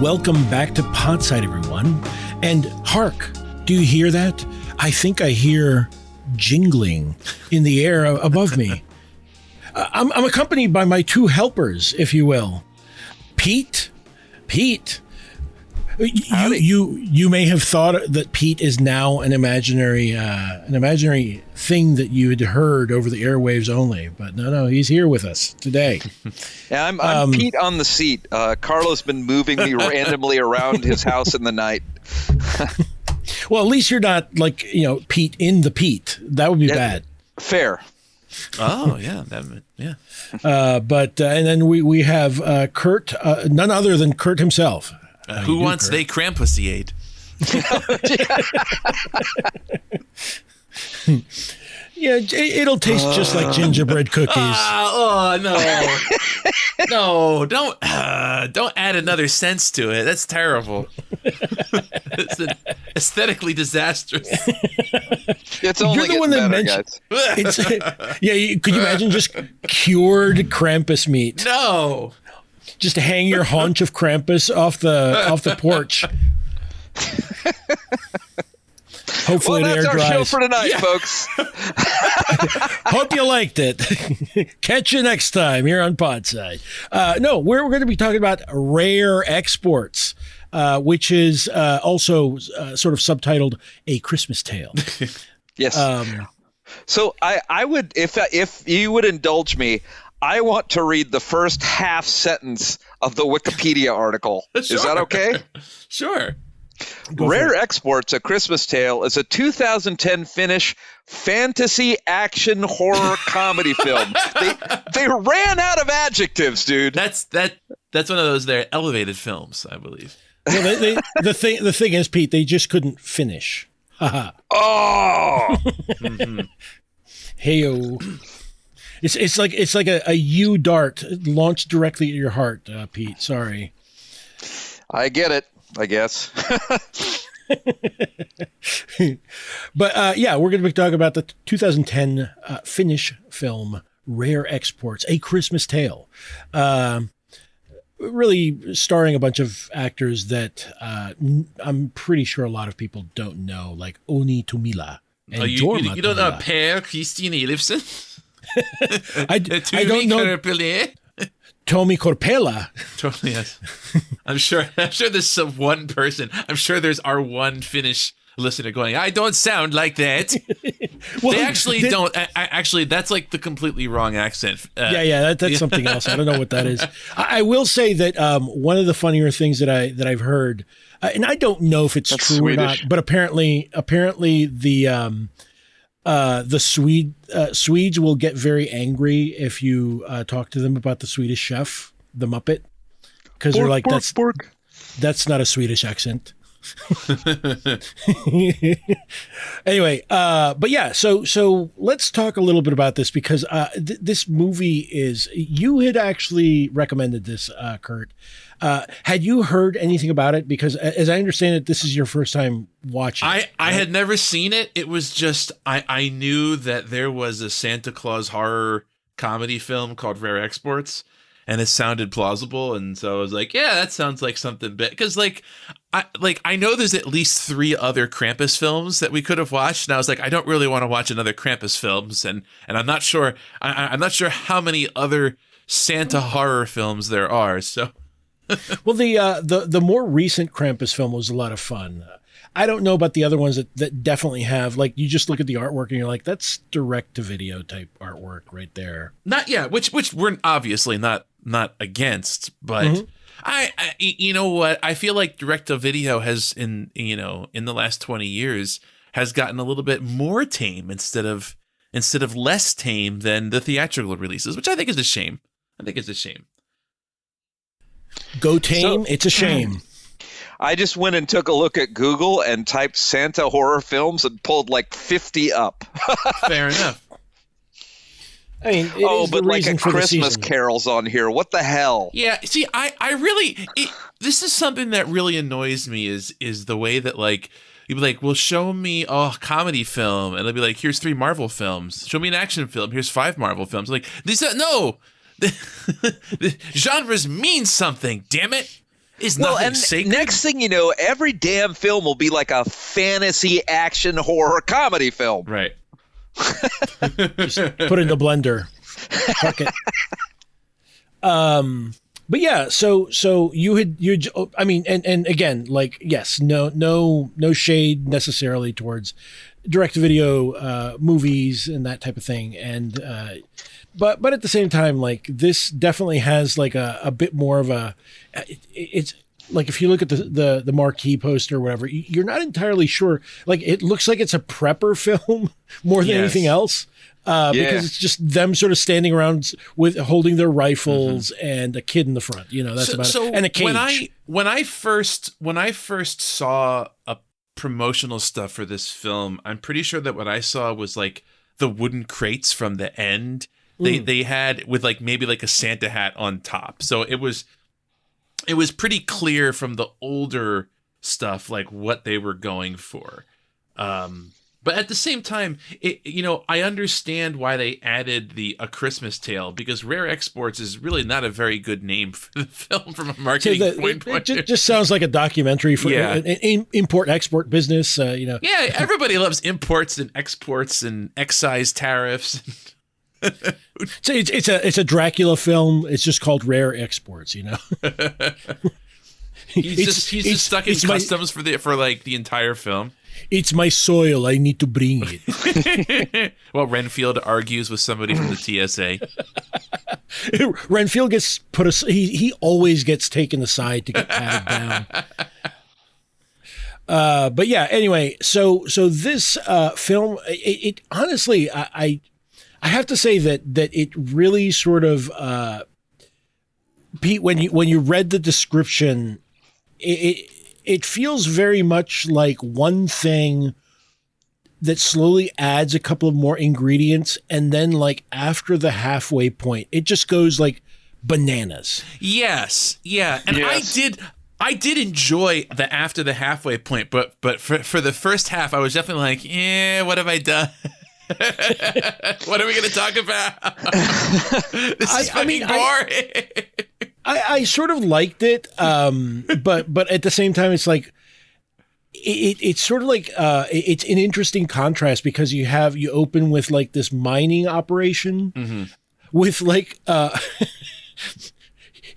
Welcome back to Podside, everyone. And hark, do you hear that? I think I hear jingling in the air above me. Uh, I'm, I'm accompanied by my two helpers, if you will. Pete, Pete, you, you you may have thought that Pete is now an imaginary uh, an imaginary thing that you had heard over the airwaves only, but no, no, he's here with us today. Yeah, I'm, I'm Um, Pete on the seat. Uh, Carlos been moving me randomly around his house in the night. Well, at least you're not like you know Pete in the Pete. That would be Yeah. bad. Fair. Oh yeah, that yeah. Uh, but uh, and then we we have uh, Kurt, uh, none other than Kurt himself. Uh, who wants they Krampusiate? Yeah, it'll taste just like gingerbread cookies. Ah, oh no, no! Don't uh, don't add another sense to it. That's terrible. it's aesthetically disastrous. It's only the one that better, mentioned- guys. It's yeah. Could you imagine just cured Krampus meat? No, Just hang your haunch of Krampus off the off the porch. Hopefully Well, it air that's our show for tonight, folks. Hope you liked it. Catch you next time here on Podside. Uh, no, we're, we're going to be talking about rare exports, uh, which is uh, also uh, sort of subtitled "A Christmas Tale." Yes. Um, so I, I would, if if you would indulge me, I want to read the first half sentence of the Wikipedia article. Is that okay? sure. Rare Exports: A Christmas Tale is a 2010 Finnish fantasy action horror comedy film. They they ran out of adjectives, dude. That's that. That's one of those there elevated films, I believe. well, they, they, the thing the thing is, Pete, they just couldn't finish. Haha. Oh, mm-hmm. Heyo. It's it's like it's like a, a U dart launched directly at your heart, uh, Pete. Sorry. I get it. I guess. But uh, yeah, we're going to be talking about the 2010 uh, Finnish film Rare Exports, A Christmas Tale. Um, really starring a bunch of actors that uh, n- I'm pretty sure a lot of people don't know, like Onni Tommila. And Oh, you, you, Jorma you don't know Per Christian Ellefsen? I, I don't know Tommi Korpela. Totally yes. I'm sure. I'm sure there's some one person. I'm sure there's our one Finnish listener going. I don't sound like that. Well, they actually they- don't. I, I, actually, that's like the completely wrong accent. Uh, yeah, yeah, that, that's something else. I don't know what that is. I, I will say that um, one of the funnier things that I that I've heard, uh, and I don't know if it's That's true or not, but apparently, apparently the um, uh, the Swede uh, Swedes will get very angry if you uh, talk to them about the Swedish chef, the Muppet, because they're like that's that's not a Swedish accent. anyway, uh, but yeah, so so let's talk a little bit about this because uh, th- this movie is you had actually recommended this, uh, Kurt. Uh, had you heard anything about it? Because as I understand it, this is your first time watching. I, it, I had never seen it. It was just I, I knew that there was a Santa Claus horror comedy film called Rare Exports, and it sounded plausible, and so I was like, yeah, that sounds like something big. Because like I like I know there's at least three other Krampus films that we could have watched, and I was like, I don't really want to watch another Krampus films, and and I'm not sure I, I- I'm not sure how many other Santa horror films there are. So Well, the uh, the the more recent Krampus film was a lot of fun. I don't know about the other ones that, that definitely have like you just look at the artwork and you're like that's direct to video type artwork right there. not yeah, which which we're obviously not not against, but mm-hmm. I, I you know what I feel like direct to video has in you know in the last 20 years has gotten a little bit more tame instead of instead of less tame than the theatrical releases which I think is a shame I think it's a shame Go tame. So- it's a shame. I just went and took a look at Google and typed Santa horror films and pulled like 50 up. fair enough I mean, it oh, is but the like a Christmas. Carol's on here. What the hell? Yeah, see, I, I really, it, this is something that really annoys me is, is the way that like you'd be like, well, show me a comedy film, and it'll be like, here's three Marvel films. Show me an action film. Here's five Marvel films. Like these, are, uh, no, the, the genres mean something. Damn it, is Well, and sacred. next thing you know, every damn film will be like a fantasy action horror comedy film. right. Put it in the blender. Fuck it. Um, but yeah, so so you had you. I mean, and and again, like yes, no no no shade necessarily towards direct video uh, movies and that type of thing, and uh, but but at the same time, like this definitely has like a, a bit more of a it, it's like if you look at the, the the marquee poster or whatever, you're not entirely sure. Like it looks like it's a prepper film more than Yes. anything else. Uh, Yeah. because it's just them sort of standing around with holding their rifles and a kid in the front. You know, that's about it. And a cage. when I when I first when I first saw a promotional stuff for this film, I'm pretty sure that what I saw was like the wooden crates from the end. They they had with like maybe like a Santa hat on top. So it was it was pretty clear from the older stuff like what they were going for. Um but at the same time, it, you know, I understand why they added the A Christmas Tale because Rare Exports is really not a very good name for the film from a So marketing the- point. it, it just, just sounds like a documentary for Yeah. an, an import export business. Uh, you know, yeah, everybody loves imports and exports and excise tariffs. so it's, it's a it's a Dracula film. It's just called Rare Exports. You know, He's It's- just he's just stuck in my- customs for the for like the entire film. it's my soil. I need to bring it. Well, Renfield argues with somebody from the TSA. Renfield gets put as he he always gets taken aside to get patted down. Uh, but yeah, anyway, so so this uh, film, it, it honestly, I, I I have to say that that it really sort of uh, Pete when you when you read the description, it, it it feels very much like one thing that slowly adds a couple of more ingredients and then like after the halfway point it just goes like bananas Yes, yeah, and Yes. I did. I did enjoy the after the halfway point, but but for for the first half, I was definitely like, yeah, what have I done? what are we going to talk about? this is I- I fucking mean, I- boring. I, I sort of liked it um but but at the same time it's like it, it's sort of like uh it- it's an interesting contrast because you have you open with like this mining operation with like uh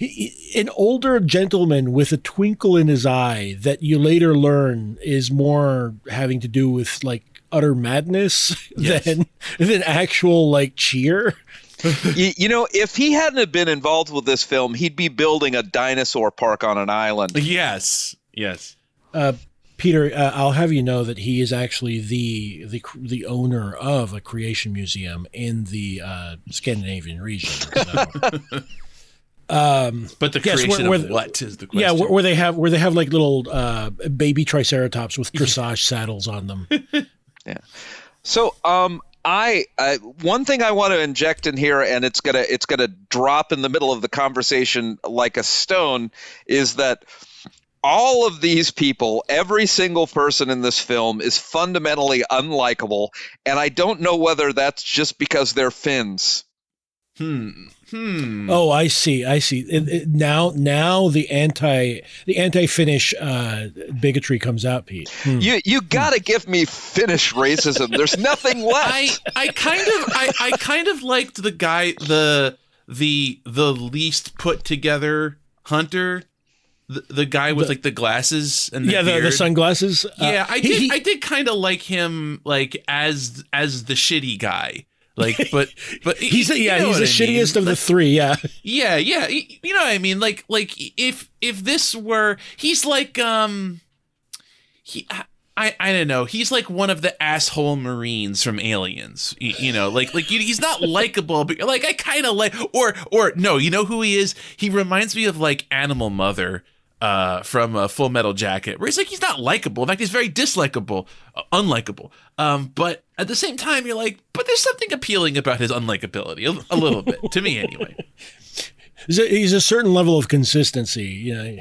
an older gentleman with a twinkle in his eye that you later learn is more having to do with like utter madness Yes. than than actual like cheer. you, you know, if he hadn't have been involved with this film, he'd be building a dinosaur park on an island. yes, yes. Peter, uh, I'll have you know that he is actually the the the owner of a creation museum in the uh, Scandinavian region. So, But the Yes, creation where- of what is the question? yeah, where, where they have where they have like little uh, baby triceratops with dressage saddles on them. So, um, I uh, one thing I want to inject in here, and it's gonna it's gonna drop in the middle of the conversation like a stone, is that all of these people, every single person in this film, is fundamentally unlikable, and I don't know whether that's just because they're Finns. Hmm. Hmm. Oh, I see, I see. It- it- now, now the anti the anti Finnish uh, bigotry comes out, Pete. Hmm. You you gotta give me Finnish racism. There's nothing left. I I kind of I, I kind of liked the guy the the the least put together hunter the, the guy with like the glasses and the yeah, the, the beard. sunglasses. Uh, yeah I he- did he- I did kind of like him like as as the shitty guy Like, but but He's you yeah, he's the I mean. shittiest of the three. Yeah, yeah, yeah. You know what I mean? Like, like if if this were, he's like, um, he, I, I don't know. He's like one of the asshole Marines from Aliens. You, you know, like, like you, he's not likable, but like I kind of like, or, or no, you know who he is? He reminds me of like Animal Mother. Uh, from a Full Metal Jacket, where he's like he's not likable. In fact, he's very dislikable, uh, unlikable. Um, but at the same time, you're like, but there's something appealing about his unlikability, a, a little bit to me, anyway. he's a, certain level of consistency. You know,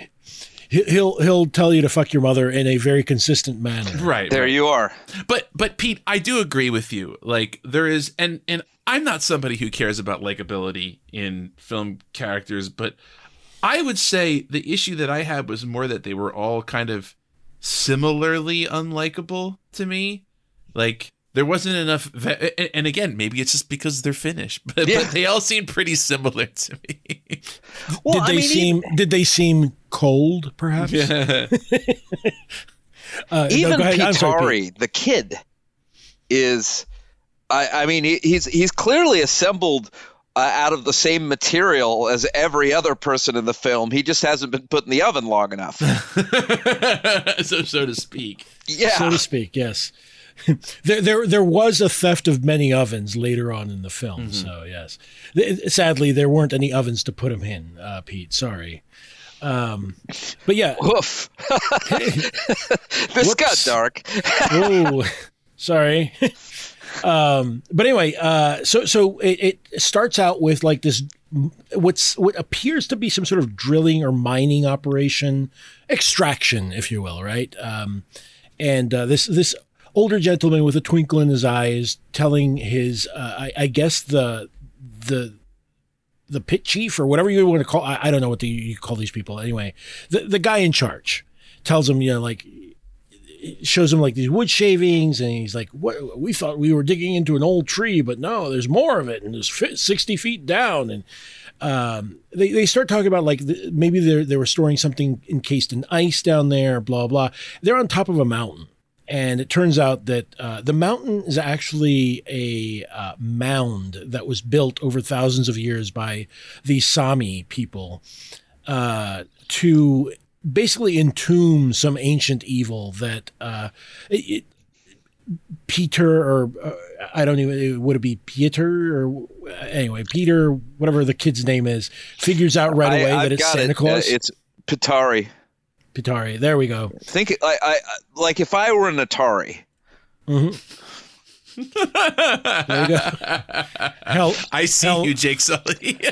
He- he'll he'll tell you to fuck your mother in a very consistent manner. Right. There right. you are. But but Pete, I do agree with you. Like there is and and I'm not somebody who cares about likability in film characters, but I would say the issue that I had was more that they were all kind of similarly unlikable to me. Like there wasn't enough ve- and- and again, maybe it's just because they're Finnish, but, Yeah. but they all seem pretty similar to me. Well, did I they mean, seem did they seem cold? Perhaps. yeah. Uh, even go ahead. I'm sorry, Pete. The kid, is. I, I mean, he, he's he's clearly assembled uh, out of the same material as every other person in the film. He just hasn't been put in the oven long enough. so so to speak. Yeah, so to speak. Yes. there, there, there was a theft of many ovens later on in the film. Mm-hmm. So yes, Th- sadly, there weren't any ovens to put him in. Uh, Pete, sorry. Um, but yeah, Woof. this got dark. Ooh, sorry. Um, but anyway, uh, so so it, it starts out with like this, what's what appears to be some sort of drilling or mining operation, extraction, if you will, right? Um, and uh, this this older gentleman with a twinkle in his eye is telling his, uh, I, I guess the the the pit chief or whatever you want to call. I, I don't know what the, you call these people. Anyway, the the guy in charge tells him, you know, like shows him like these wood shavings, and he's like, "What? We thought we were digging into an old tree, but no, there's more of it, and there's sixty feet down." And um, they they start talking about like the, maybe they they were storing something encased in ice down there. Blah blah. They're on top of a mountain. And it turns out that uh, the mountain is actually a uh, mound that was built over thousands of years by the Sami people uh, to basically entomb some ancient evil that uh, it, Peter or uh, I don't even would it be Peter or anyway Peter whatever the kid's name is figures out right away I, that I've it's got Santa it. Claus. Uh, it's Pitari. Pitari. There we go. Think I, I like if I were an Atari. There we go. Hell, I see Hell- you, Jake Sully.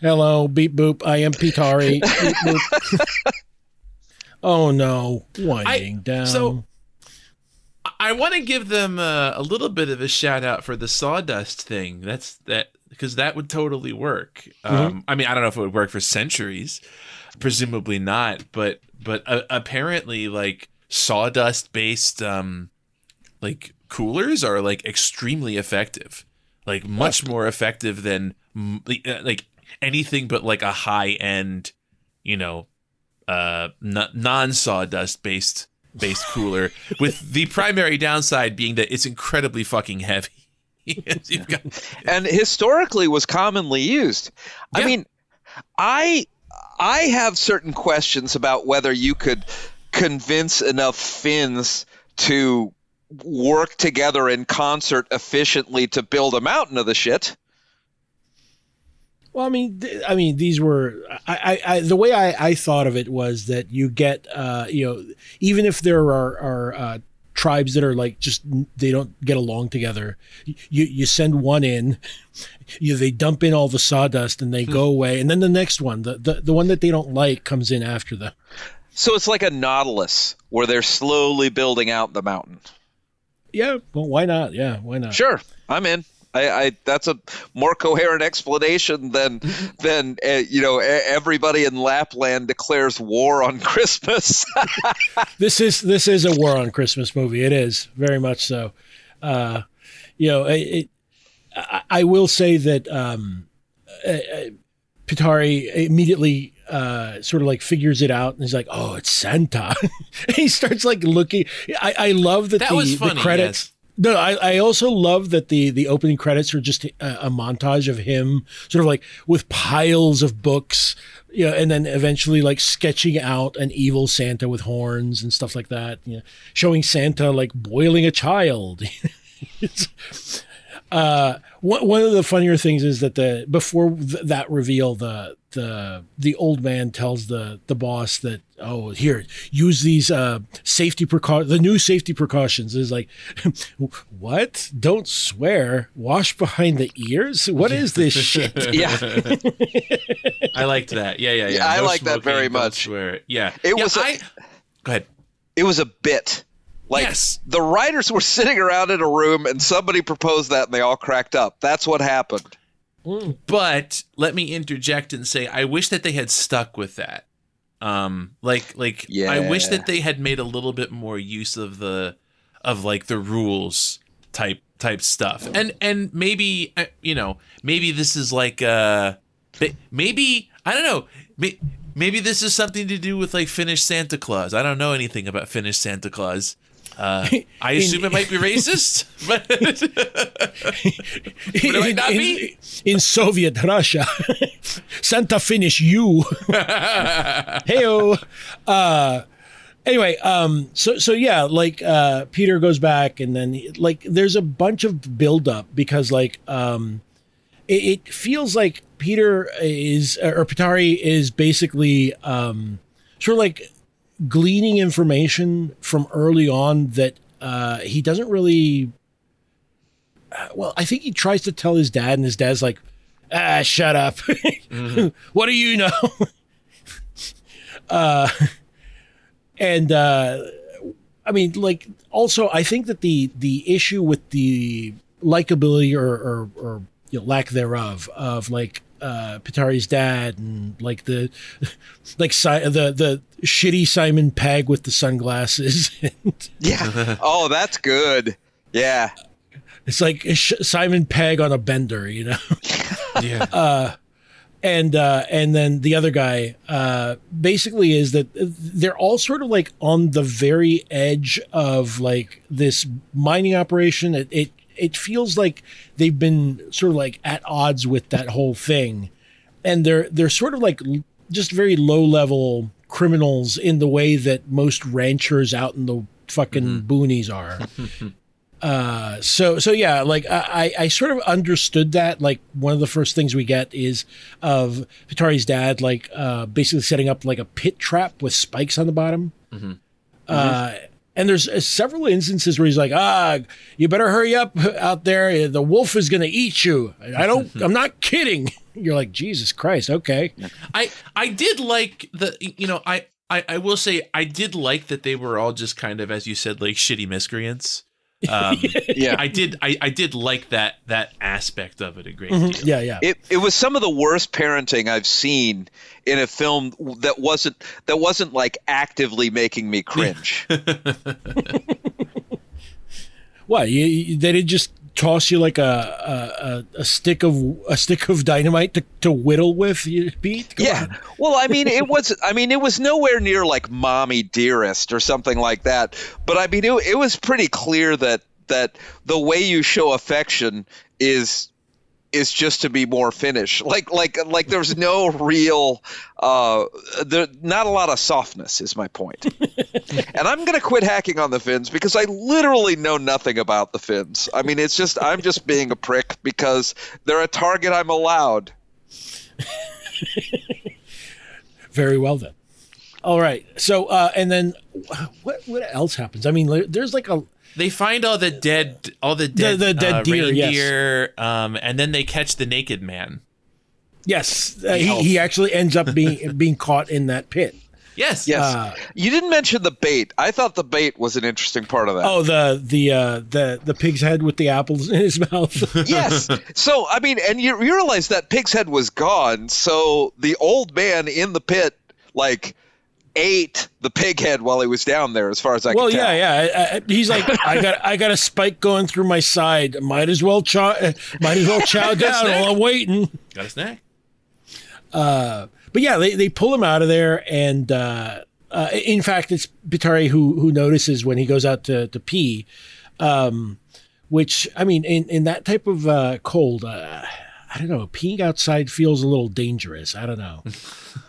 hello, beep boop. I am Pitari. beep boop. oh no, winding down. so- I want to give them uh, a little bit of a shout out for the sawdust thing. That's that because that would totally work. Um, I mean, I don't know if it would work for centuries, presumably not. But but uh, apparently, like sawdust based um, like coolers are like extremely effective, like much more effective than like anything but like a high end, you know, uh, n- non sawdust based based cooler. with the primary downside being that it's incredibly fucking heavy. Got and historically was commonly used. I mean, I I have certain questions about whether you could convince enough Finns to work together in concert efficiently to build a mountain of the shit. Well, I mean, th- I mean, these were I, I, I the way I, I thought of it was that you get, uh, you know, even if there are are uh, tribes that are like just they don't get along together, you you send one in, you they dump in all the sawdust and they go away, and then the next one, the, the the one that they don't like, comes in after them. So it's like a nautilus where they're slowly building out the mountain. Yeah, well, why not? Yeah, why not? Sure, I'm in. I, I that's a more coherent explanation than than uh, you know e- everybody in Lapland declares war on Christmas. this is this is a war on Christmas movie. It is very much so. Uh, you know, it, it, I, I will say that um, uh, uh, Pitari immediately uh, sort of like figures it out and he's like, "Oh, it's Santa." he starts like looking. I, I love that, that the, was funny. the credits. No, I, I also love that the the opening credits are just a, a montage of him sort of like with piles of books, you know, and then eventually like sketching out an evil Santa with horns and stuff like that. You know, showing Santa like boiling a child. It's- uh, one one of the funnier things is that the before th- that reveal, the the the old man tells the the boss that oh here use these uh safety precau the new safety precautions is like what don't swear wash behind the ears what is this shit Yeah. I liked that. Yeah, yeah, yeah. Yeah, I No like that very much. Swear. Yeah. It Yeah, was a- I- Go ahead. it was a bit. Like Yes. the writers were sitting around in a room and somebody proposed that and they all cracked up. That's what happened. But let me interject and say I wish that they had stuck with that. Um like like I wish that they had made a little bit more use of the of like the rules type type stuff. And and maybe uh, you know, maybe this is like uh maybe I don't know. may- Maybe this is something to do with like Finnish Santa Claus. I don't know anything about Finnish Santa Claus. Uh, I assume it might be racist, but in, it not in- be? in Soviet Russia Santa finish you heyo uh anyway um so so yeah like uh peter goes back and then like there's a bunch of buildup because like um it, it feels like peter is or pitari is basically um sort of like gleaning information from early on that uh he doesn't really well i think he tries to tell his dad and his dad's like ah shut up. What do you know? Uh and uh i mean like also i think that the the issue with the likability or or, or you know, lack thereof of like uh Pitari's dad and like the like si- the the shitty Simon Pegg with the sunglasses and Yeah. oh, that's good. Yeah. it's like Sh- Simon Pegg on a bender you know yeah. and uh, and then the other guy uh, basically is that they're all sort of like on the very edge of like this mining operation. It it, it feels like they've been sort of like at odds with that whole thing, and they're they're sort of like just very low level criminals in the way that most ranchers out in the fucking boonies are. Uh, so so yeah, like I, I sort of understood that. Like one of the first things we get is of Pitari's dad, like uh, basically setting up like a pit trap with spikes on the bottom. Uh, and there's uh, several instances where he's like, "Ah, you better hurry up out there. The wolf is going to eat you." I don't. I'm not kidding. You're like, Jesus Christ. Okay. I I did like the you know I, I I will say I did like that they were all just kind of as you said like shitty miscreants. Um, Yeah. I did I, I did like that that aspect of it a great deal. Yeah. Yeah. It it was some of the worst parenting I've seen in a film that wasn't that wasn't like actively making me cringe. What? You, you, they did just toss you like a a, a, stick of a stick of dynamite to, to whittle with, you? Come yeah. on. Well, I mean, it was. I mean, it was nowhere near like "Mommy Dearest" or something like that. But I mean, it, it was pretty clear that that the way you show affection is is just to be more Finnish. Like like like there's no real uh there not a lot of softness is my point. and I'm to quit hacking on the Finns because I literally know nothing about the Finns. I mean, it's just I'm just being a prick because they're a target I'm allowed. Very well then. All right. So uh, and then what what else happens? I mean, there's like a They find all the dead all the dead, the dead uh, deer, yes. um, and then they catch the naked man. yes. Uh, he, he actually ends up being being caught in that pit. Yes. Yes. Uh, you didn't mention the bait. I thought the bait was an interesting part of that. Oh, the the uh, the the pig's head with the apples in his mouth. yes. So, I mean, and you, you realize that pig's head was gone. So the old man in the pit, like, ate the pig head while he was down there, as far as I well, can tell. Well, yeah, yeah. I, I, he's like, I got I got a spike going through my side. Might as well chow. uh, Might as well chow down while I'm waiting. Got a snack. but yeah, they, they pull him out of there, and uh, uh, in fact, it's Bitari who who notices when he goes out to to pee. Um, which I mean, in in that type of uh, cold, uh, I don't know, peeing outside feels a little dangerous. I don't know.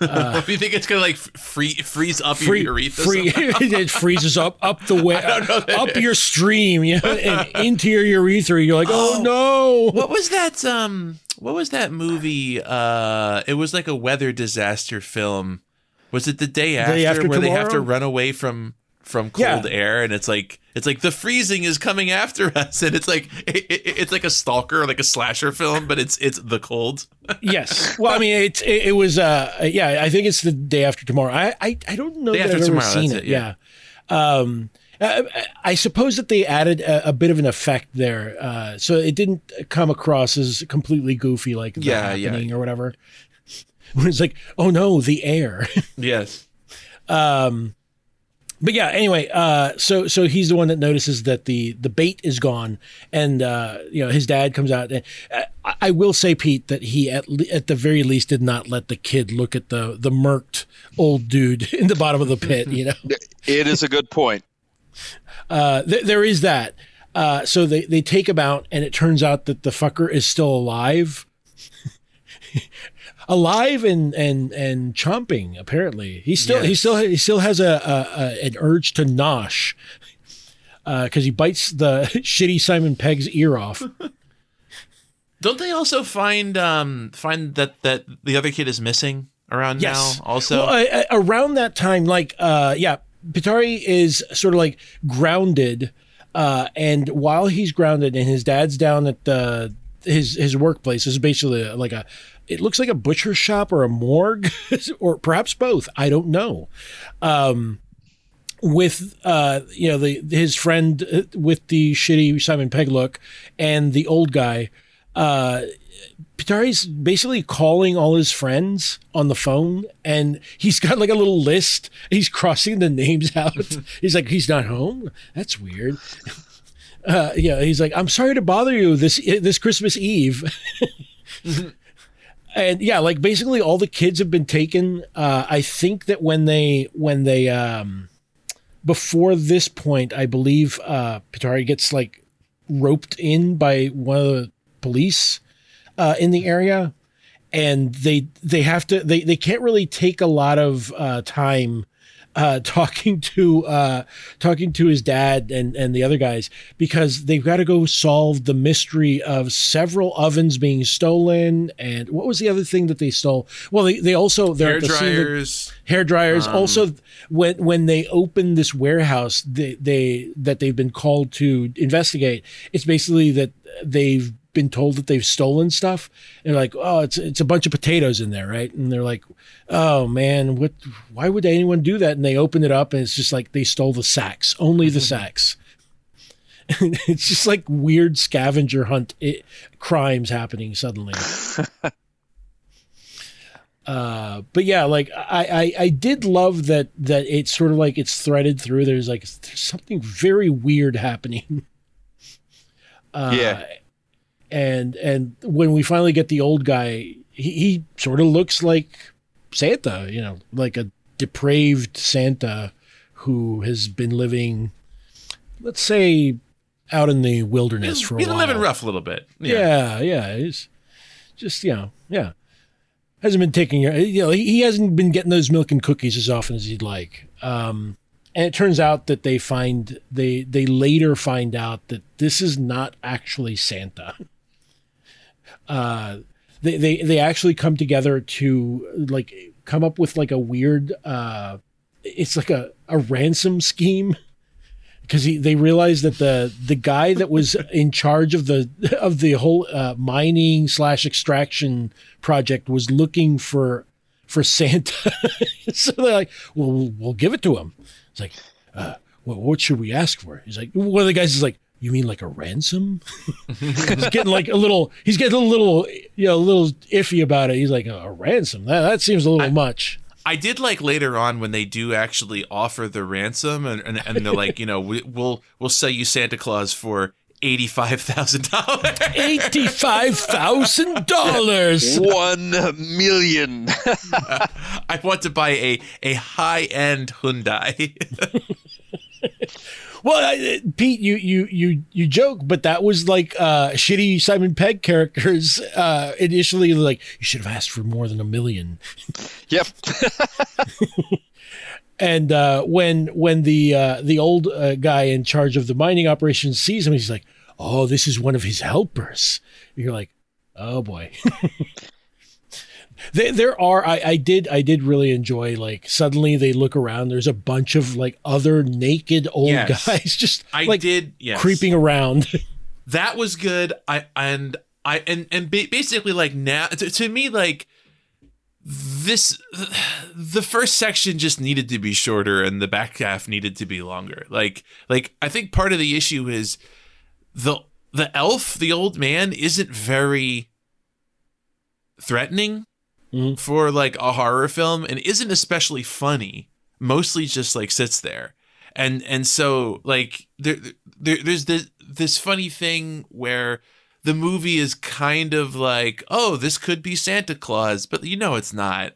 Uh, you think it's gonna like free, freeze up Free, your urethra? free, it freezes up up the way, up your stream, you know, and into your urethra. You're like, oh, no. What was that? Um, what was that movie? Uh, it was like a weather disaster film. Was it the day after, Day After where they have to run away from from Yeah. cold air, and it's like it's like the freezing is coming after us, and it's like it, it, it's like a stalker, like a slasher film, but it's it's the cold. Yes. Well, I mean, it's it, it was. Uh, yeah, I think it's the day after tomorrow. I I, I don't know Day that After I've ever Tomorrow, seen it. it, yeah. yeah. Um, I, I suppose that they added a, a bit of an effect there, uh, so it didn't come across as completely goofy, like the Yeah, yeah. or whatever. When it's like, oh no, the air. Yes. Um, but yeah, anyway, uh, so so he's the one that notices that the the bait is gone, and uh, you know his dad comes out. And I, I will say, Pete, that he at le- at the very least did not let the kid look at the the murked old dude in the bottom of the pit. You know, It is a good point. uh, th- there is that. Uh, so they they take him out, and it turns out that the fucker is still alive. alive and and and chomping apparently he still he still he still has a, a, a an urge to nosh because he bites the shitty Simon Pegg's ear off. Don't they also find um find that that the other kid is missing around Yes. now? Also, Well, around that time, like, uh, yeah, Pitari is sort of like grounded, uh, and while he's grounded, and his dad's down at the his his workplace is basically like a. It looks like a butcher shop or a morgue, or perhaps both. I don't know. Um, with uh, you know the his friend uh, with the shitty Simon Pegg look, and the old guy. Uh, Pitari's basically calling all his friends on the phone and he's got like a little list. He's crossing the names out. he's like, he's not home. That's weird. Uh, yeah, he's like, I'm sorry to bother you this this Christmas Eve. And yeah, like basically all the kids have been taken. Uh, I think that when they when they um, before this point, I believe uh, Pitari gets like roped in by one of the police uh, in the area, and they they have to they they can't really take a lot of uh, time uh, talking to uh, talking to his dad and and the other guys because they've got to go solve the mystery of several ovens being stolen and what was the other thing that they stole? Well, they they also they're hair at the scene that- dryers. hair dryers. also, when when they open this warehouse, they, they that they've been called to investigate, it's basically that they've been told that they've stolen stuff. And they're like, oh, it's it's a bunch of potatoes in there, right? And they're like, oh man, what? Why would anyone do that? And they open it up, and it's just like they stole the sacks, only the sacks. it's just like weird scavenger hunt it, crimes happening suddenly. Uh, but yeah, like I, I, I did love that that it's sort of like it's threaded through. There's like there's something very weird happening. Uh, Yeah. And and when we finally get the old guy, he, he sort of looks like Santa, you know, like a depraved Santa who has been living, let's say, out in the wilderness for a He's while. living rough a little bit. Yeah, yeah. He's just, you know, yeah. Hasn't been taking you know, he he hasn't been getting those milk and cookies as often as he'd like. Um, and it turns out that they find, they, they later find out that this is not actually Santa. Uh, they, they, they actually come together to like come up with like a weird, uh, it's like a, a ransom scheme because he they realized that the the guy that was in charge of the of the whole uh, mining slash extraction project was looking for for Santa. so they're like, "Well, we'll, we'll give it to him." It's like, uh, well, "What should we ask for?" He's like, "One of the guys is like." You mean like a ransom? he's getting like a little. He's getting a little, you know, a little iffy about it. He's like oh, a ransom. That that seems a little much. I did like later on when they do actually offer the ransom and, and, and they're like, you know, we, we'll we'll sell you Santa Claus for eighty five thousand dollars. Eighty-five thousand dollars. One million. I want to buy a a high end Hyundai. Well, I, Pete, you you you you joke, but that was like uh, shitty Simon Pegg characters uh, initially. Like you should have asked for more than a million. Yep. And uh, when when the uh, the old uh, guy in charge of the mining operation sees him, he's like, "Oh, this is one of his helpers." And you're like, "Oh boy." there, there are I, I did I did really enjoy like suddenly they look around. There's a bunch of like other naked old Yes. guys just I like did yes. creeping around. that was good i and i and and basically like now to, to me like this the first section just needed to be shorter and the back half needed to be longer like like i think part of the issue is the the elf the old man isn't very threatening Mhm. for like a horror film and isn't especially funny mostly just like sits there and and so like there, there there's this this funny thing where the movie is kind of like oh this could be santa claus but you know it's not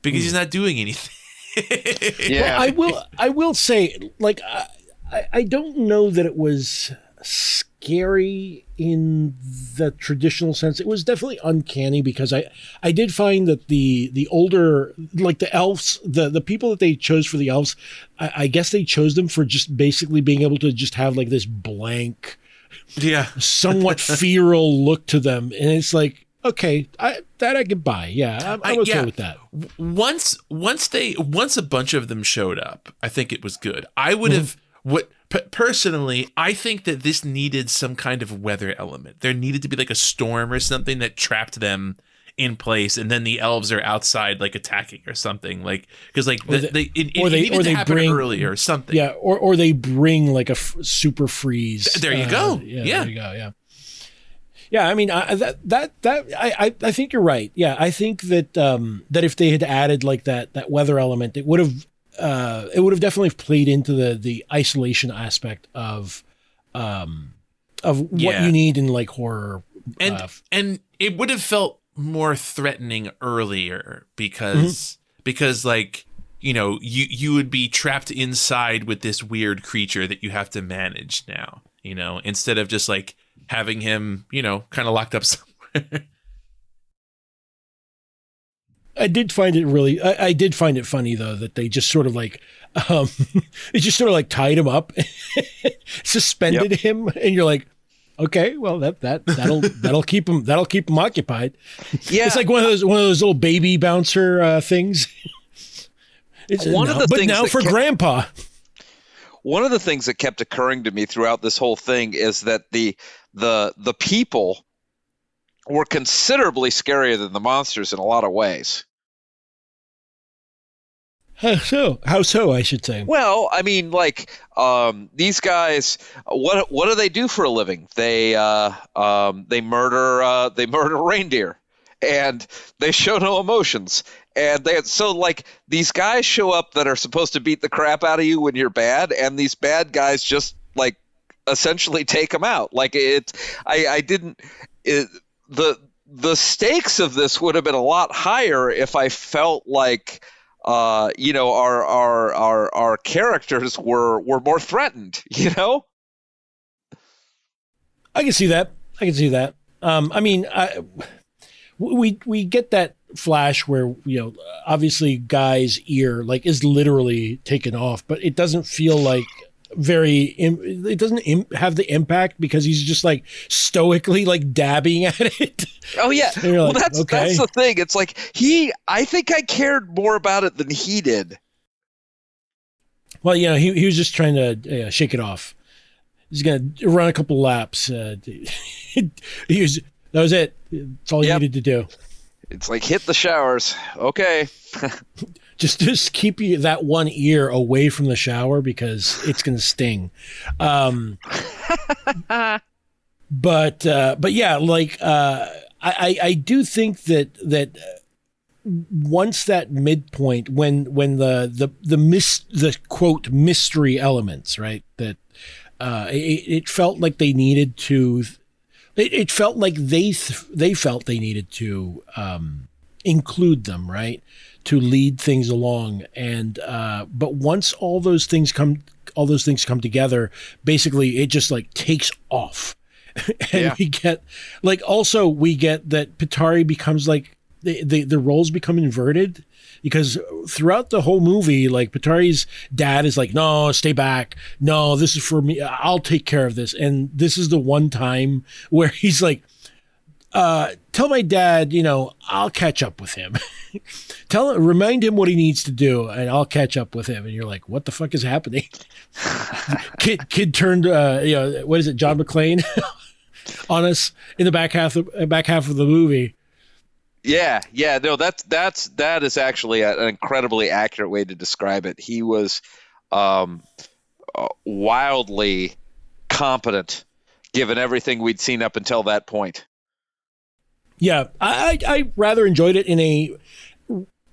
because he's not doing anything Yeah. I will. I will say, like, I, I- I don't know that it was scary in the traditional sense. It was definitely uncanny because I, I did find that the the older, like the elves, the the people that they chose for the elves, I, I guess they chose them for just basically being able to just have like this blank, yeah somewhat feral look to them, and it's like. Okay, I, that I could buy. Yeah, I'm, I'm I- okay yeah. with that. once once they once a bunch of them showed up i think it was good i would mm-hmm. have what p- personally i think that this needed some kind of weather element there needed to be like a storm or something that trapped them in place and then the elves are outside like attacking or something like because like the, they- it, it or they- or they bring- earlier or something Yeah, or or they bring like a f- super freeze. There you uh, go. Yeah, Yeah. there you go. Yeah. Yeah, I mean I, that that that I I think you're right. Yeah, I think that um that if they had added like that that weather element, it would have uh it would have definitely played into the the isolation aspect of um of what Yeah. you need in like horror. and uh, and it would have felt more threatening earlier because because like you know you you would be trapped inside with this weird creature that you have to manage now you know instead of just like having him you know kind of locked up somewhere I did find it really. I, I did find it funny though that they just sort of like, um, they just sort of like tied him up, suspended him, and you're like, okay, well that that that'll that'll keep him that'll keep him occupied. yeah. It's like one of those one of those little baby bouncer uh, things. It's, One of now- the but things now for kept- Grandpa. one of the things that kept occurring to me throughout this whole thing is that the the the people were considerably scarier than the monsters in a lot of ways. How so? How so? I should say. Well, I mean, like um, these guys, what what do they do for a living? They uh, um, they murder uh, they murder reindeer, and they show no emotions. And they so like these guys show up that are supposed to beat the crap out of you when you're bad, and these bad guys just like essentially take them out. Like it, I I didn't it, the the stakes of this would have been a lot higher if I felt like uh, you know, our our our our characters were were more threatened. You know, I can see that. I can see that. Um, I mean, I, we we get that flash where you know obviously guy's ear like is literally taken off, but it doesn't feel like very. It doesn't have the impact because he's just like stoically like dabbing at it. oh yeah. Well, that's okay. that's the thing. It's like he. I think I cared more about it than he did. Well, you know, he he was just trying to uh, shake it off. He's gonna run a couple laps. Uh, he was that was it. That's all he needed to do. It's like hit the showers. Okay. Just just keep you that one ear away from the shower because it's going to sting. Um but uh but yeah like uh I, I i do think that that uh, once that midpoint when when the the the mis the quote mystery elements right that uh it, it felt like they needed to it, it felt like they th- they felt they needed to um include them right to lead things along and uh but once all those things come all those things come together, basically it just like takes off. and Yeah. we get like also we get that Pitari becomes like the, the the roles become inverted because throughout the whole movie, like Pitari's dad is like, "No, stay back. No, this is for me. I'll take care of this." And this is the one time where he's like, uh, "Tell my dad, you know, I'll catch up with him. Tell remind him what he needs to do, and I'll catch up with him." And you're like, "What the fuck is happening?" kid, kid turned, uh, you know, what is it, John McClane, on us in the back half of back half of the movie. Yeah, yeah, no, that's that's that is actually an incredibly accurate way to describe it. He was um, uh, wildly competent, given everything we'd seen up until that point. Yeah, I, I I rather enjoyed it in a,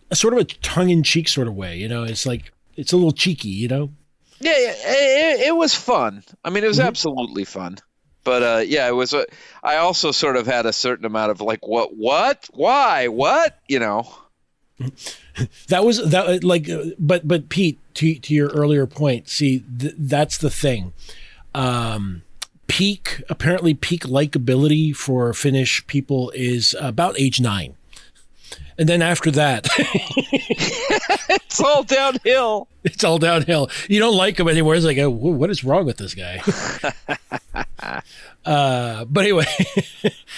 a sort of a tongue in cheek sort of way. You know, it's like it's a little cheeky. You know. Yeah, yeah it, it was fun. I mean, it was absolutely fun. But uh, yeah, it was. A, I also sort of had a certain amount of like, what, what, why, what, you know. That was that like, uh, but but Pete, to to your earlier point, see th- that's the thing. Um, peak apparently peak likability for Finnish people is about age nine, and then after that, It's all downhill. it's all downhill. You don't like him anymore. It's like, oh, what is wrong with this guy? uh, but anyway,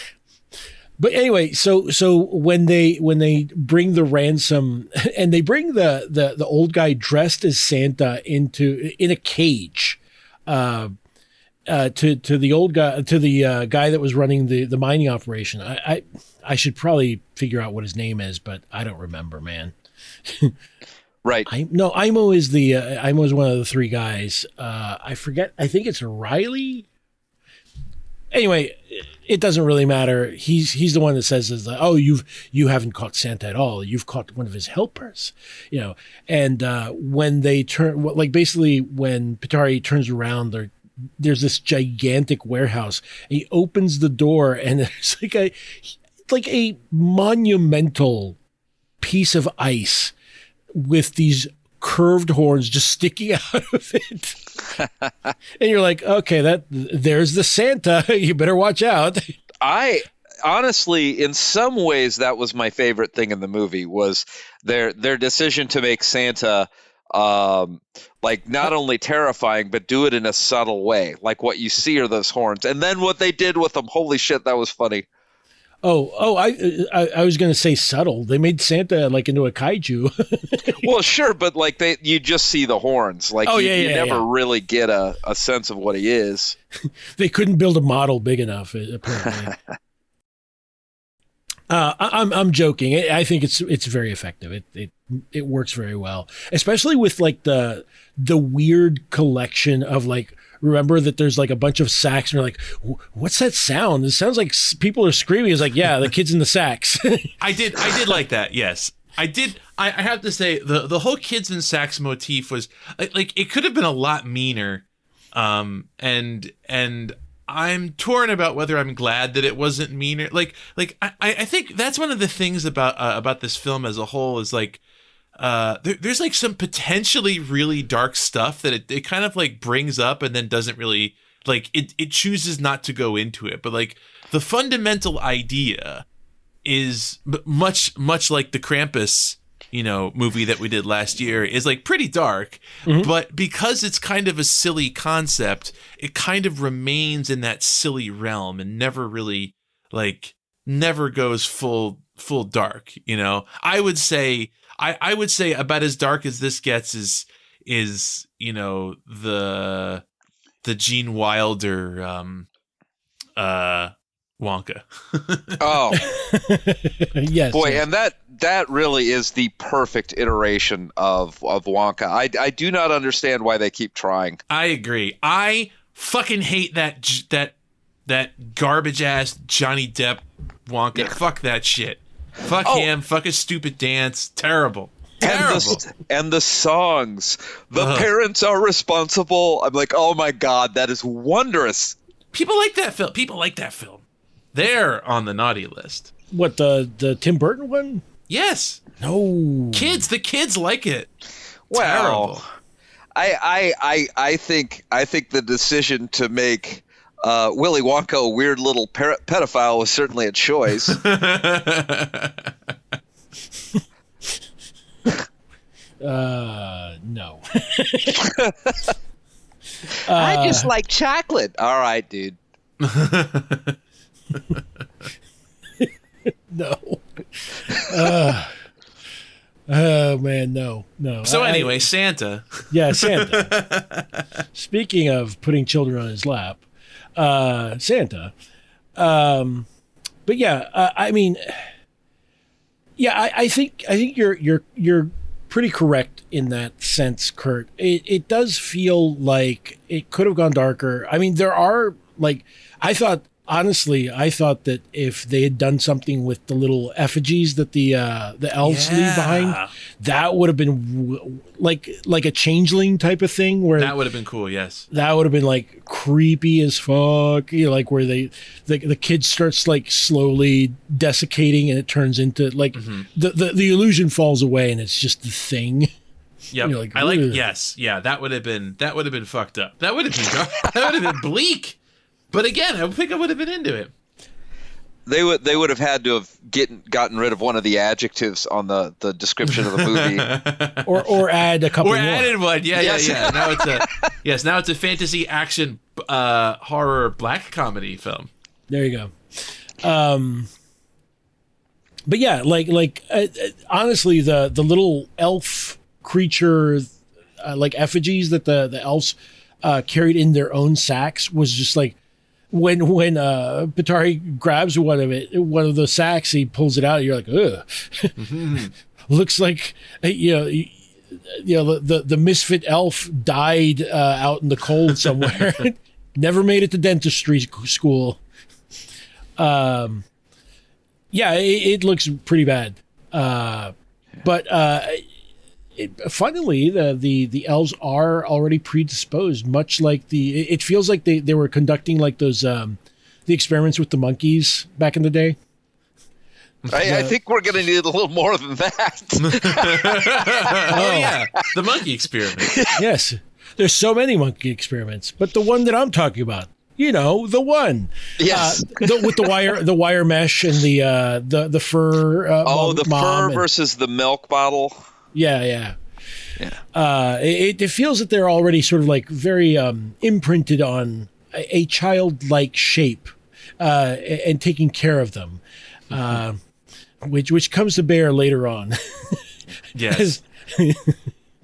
but anyway, so so when they when they bring the ransom and they bring the the the old guy dressed as Santa into in a cage. Uh, uh, to to the old guy to the uh, guy that was running the the mining operation. I, I I should probably figure out what his name is, but I don't remember, man. Right. I no, Aimo is the uh, Aimo is one of the three guys. Uh, I forget. I think it's Riley. Anyway, it doesn't really matter. He's he's the one that says is like, oh you've you haven't caught Santa at all. You've caught one of his helpers, you know. And uh, when they turn, like basically when Pietari turns around, there there's this gigantic warehouse. He opens the door, and there's like a like a monumental piece of ice with these curved horns just sticking out of it. and you're like, okay, that there's the Santa. You better watch out. I honestly, in some ways, that was my favorite thing in the movie was their their decision to make Santa um like not only terrifying but do it in a subtle way like what you see are those horns and then what they did with them holy shit that was funny Oh, oh, I, I, I was gonna say subtle. They made Santa like into a kaiju. well sure but like they you just see the horns like Oh, you, yeah, you yeah, never yeah. really get a, a sense of what he is they couldn't build a model big enough, apparently. Uh, I, I'm I'm joking. I I think it's it's very effective. It it it works very well, especially with like the the weird collection of like. Remember that there's like a bunch of sacks, and you're like, "What's that sound? It sounds like people are screaming." It's like, "Yeah, the kids in the sacks." I did. I did like that. Yes, I did. I, I have to say the the whole kids in sacks motif was like it could have been a lot meaner, um, and and I'm torn about whether I'm glad that it wasn't meaner. Like like I I think that's one of the things about uh, about this film as a whole is like. Uh, there, there's like some potentially really dark stuff that it, it kind of like brings up and then doesn't really like it, it chooses not to go into it but like the fundamental idea is much much like the Krampus you know movie that we did last year is like pretty dark. But because it's kind of a silly concept it kind of remains in that silly realm and never really like never goes full full dark you know? I would say i i would say about as dark as this gets is is you know the the gene wilder um uh wonka. Oh. Yes, boy yes. and that that really is the perfect iteration of of wonka i i do not understand why they keep trying I agree. I fucking hate that that that garbage ass Johnny Depp Wonka. Fuck that shit. Fuck Oh. him. Fuck his stupid dance. Terrible. and Terrible. the, and the songs the Ugh. parents are responsible i'm like oh my god that is wondrous People like that film. People like that film. They're on the naughty list. what the the Tim Burton one? Yes, No, kids. The kids like it. well Terrible. I, I, I, I think I think the decision to make uh, Willy Wonka a weird little per- pedophile was certainly a choice. Uh, no. I just like chocolate. All right, dude. no. Uh, oh man, no, no. so I- anyway, Santa. yeah, Santa. Speaking of putting children on his lap, uh, Santa. Um, but yeah, uh, I mean, yeah, I, I think I think you're you're you're pretty correct in that sense, Kurt. It it does feel like it could have gone darker. I mean, there are like I thought honestly, I thought that if they had done something with the little effigies that the uh, the elves leave behind, that would have been w- like like a changeling type of thing where That would have been cool. Yes. that would have been like creepy as fuck. You know, like where they the the kid starts like slowly desiccating and it turns into like Mm-hmm. the, the the illusion falls away and it's just the thing. You're like, I like. Yes. Yeah. That would have been. That would have been fucked up. That would have been. dark. that would have been bleak. But again, I think I would have been into it. They would they would have had to have get, gotten rid of one of the adjectives on the, the description of the movie. Or or add a couple Or more. added one. Yeah. Yes. Yeah. Yeah. Now it's a. yes. Now it's a fantasy action uh, horror black comedy film. There you go. Um, but yeah, like like uh, uh, honestly, the the little elf creature, uh, like effigies that the the elves uh, carried in their own sacks was just like when when uh Pietari grabs one of it, one of the sacks, he pulls it out. You're like, ugh. Looks like uh, you know. You, you know the, the the misfit elf died uh, out in the cold somewhere. Never made it to dentistry school. Um, yeah, it, it looks pretty bad. Uh, but uh, it, funnily, the, the the elves are already predisposed, much like the. It, it feels like they, they were conducting like those um, the experiments with the monkeys back in the day. I, I think we're going to need a little more than that. Oh yeah, the monkey experiment. yes, there's so many monkey experiments, but the one that I'm talking about, you know, the one, yes. uh, the, with the wire, the wire mesh and the uh, the the fur. Uh, oh, mom- the mom fur and- versus the milk bottle. Yeah, yeah. Yeah. Uh, it, it feels that they're already sort of like very um, imprinted on a, a childlike shape uh, and taking care of them, uh, which which comes to bear later on. Yes.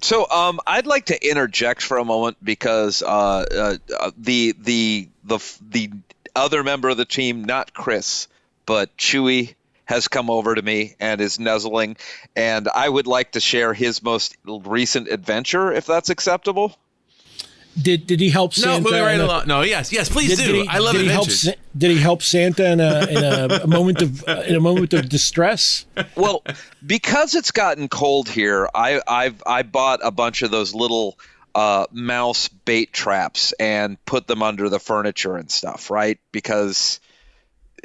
So, um, I'd like to interject for a moment because uh, uh, uh, the the the the other member of the team, not Chris, but Chewy, has come over to me and is nuzzling, and I would like to share his most recent adventure, if that's acceptable. did did he help Santa? No, moving right in a- along. No, yes, yes, please Did, do. did he, I love did he help? adventures. Did he help Santa in a in a, a moment of uh, in a moment of distress? well, because it's gotten cold here, I I've I bought a bunch of those little uh, mouse bait traps and put them under the furniture and stuff, right? Because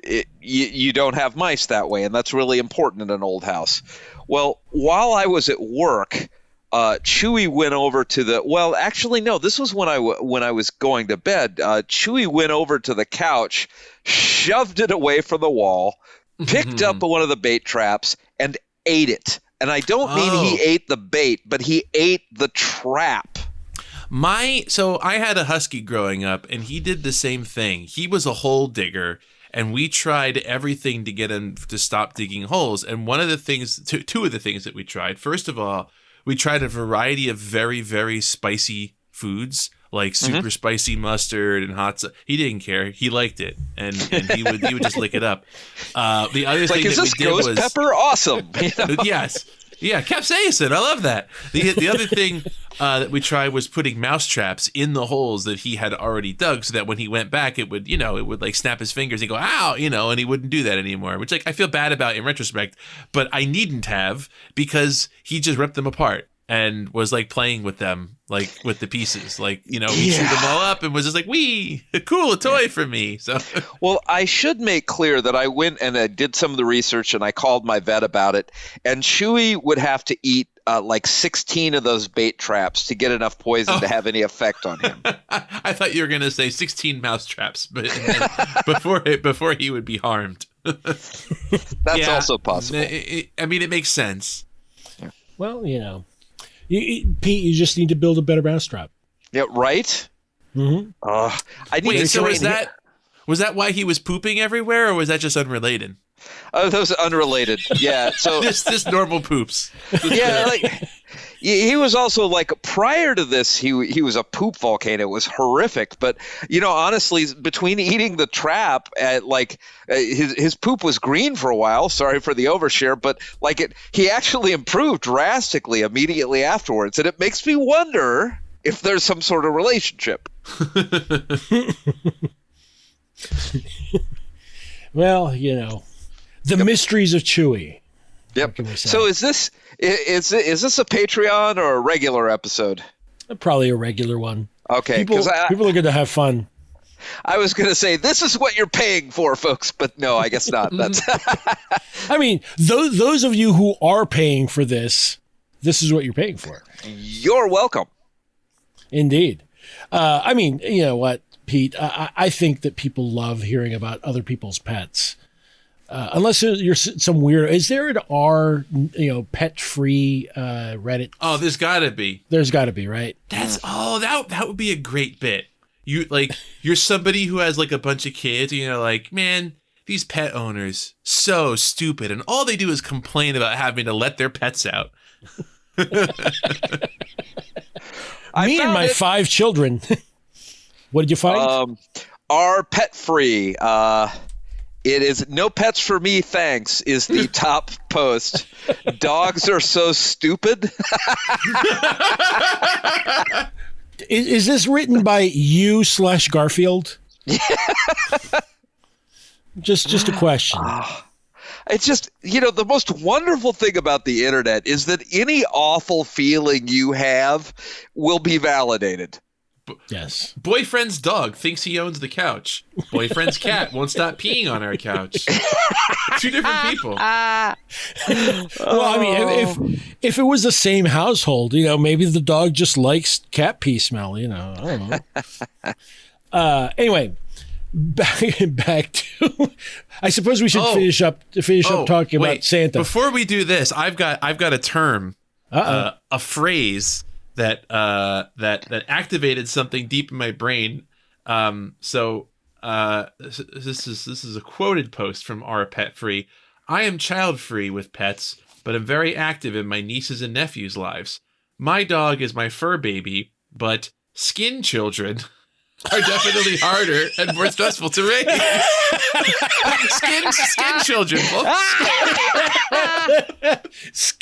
it, you, you don't have mice that way, and that's really important in an old house. Well, while I was at work, uh, Chewy went over to the. Well, actually, no. This was when I w- when I was going to bed. Uh, Chewy went over to the couch, shoved it away from the wall, picked up one of the bait traps, and ate it. And I don't mean he Oh. ate the bait, but he ate the trap. My so I had a husky growing up, and he did the same thing. He was a hole digger, and we tried everything to get him to stop digging holes. And one of the things, two, two of the things that we tried, first of all, we tried a variety of very very spicy foods. Like super spicy mustard and hot sauce. He didn't care. He liked it, and, and he would he would just lick it up. Uh, the other like, thing is that this we did ghost was pepper? Awesome. You know? yes. Yeah, capsaicin. I love that. The the other thing uh, that we tried was putting mouse traps in the holes that he had already dug, so that when he went back, it would you know it would like snap his fingers and go ow, you know, and he wouldn't do that anymore. Which like I feel bad about in retrospect, but I needn't have because he just ripped them apart and was like playing with them like with the pieces like you know he chewed them all up and was just like wee cool a toy for me so Well, I should make clear that I went and I did some of the research and I called my vet about it. And Chewy would have to eat uh, like 16 of those bait traps to get enough poison to have any effect on him. I thought you were gonna say 16 mouse traps, but before before he would be harmed. That's Yeah. also possible. It- it- I mean, it makes sense. Well, you know, you, you- Pete, you just need to build a better mousetrap. Yeah, right? Mm-hmm. Uh, I need Wait, to so was that was that why he was pooping everywhere, or was that just unrelated? Oh, those are unrelated. Yeah. So This this normal poops. yeah, like he was also like prior to this, he he was a poop volcano. It was horrific. But you know, honestly, between eating the trap, at like uh, his his poop was green for a while. Sorry for the overshare, but like it, he actually improved drastically immediately afterwards, and it makes me wonder if there's some sort of relationship. Well, you know, the mysteries of Chewy. Yep. can we say? So is this is is this a Patreon or a regular episode? Probably a regular one. Okay, People, I, people are going to have fun. I was going to say this is what you're paying for, folks, but no, I guess not. That's I mean, those those of you who are paying for this, this is what you're paying for. you're welcome. Indeed. Uh, I mean, you know what, Pete? I, I I think that people love hearing about other people's pets. Uh, unless you're some weird, is there an R, you know, pet free uh, Reddit? Oh, there's got to be. There's got to be, right? That's oh that that would be a great bit. You like you're somebody who has like a bunch of kids, and you're like, man, these pet owners so stupid, and all they do is complain about having to let their pets out. I Me and my it. five children. what did you find? um, are pet free. Uh, it is no pets for me, thanks. Is the top post. Dogs are so stupid. is, is this written by you slash Garfield? just just a question. Ah. It's just, you know, the most wonderful thing about the internet is that any awful feeling you have will be validated. Yes. Boyfriend's dog thinks he owns the couch. Boyfriend's cat won't stop peeing on our couch. Two different people. Well, I mean, if, if if it was the same household, you know, maybe the dog just likes cat pee smell. You know, I don't know. uh, anyway, back back to. I suppose we should Oh. finish up finish Oh, up talking wait, about Santa. Before we do this, I've got I've got a term, uh, a phrase that uh, that that activated something deep in my brain. Um, so uh, this, this is this is a quoted post from our pet free. I am child free with pets, but I'm very active in my nieces and nephews' lives. My dog is my fur baby, but skin children are definitely harder and more stressful to raise. skin skin children. folks.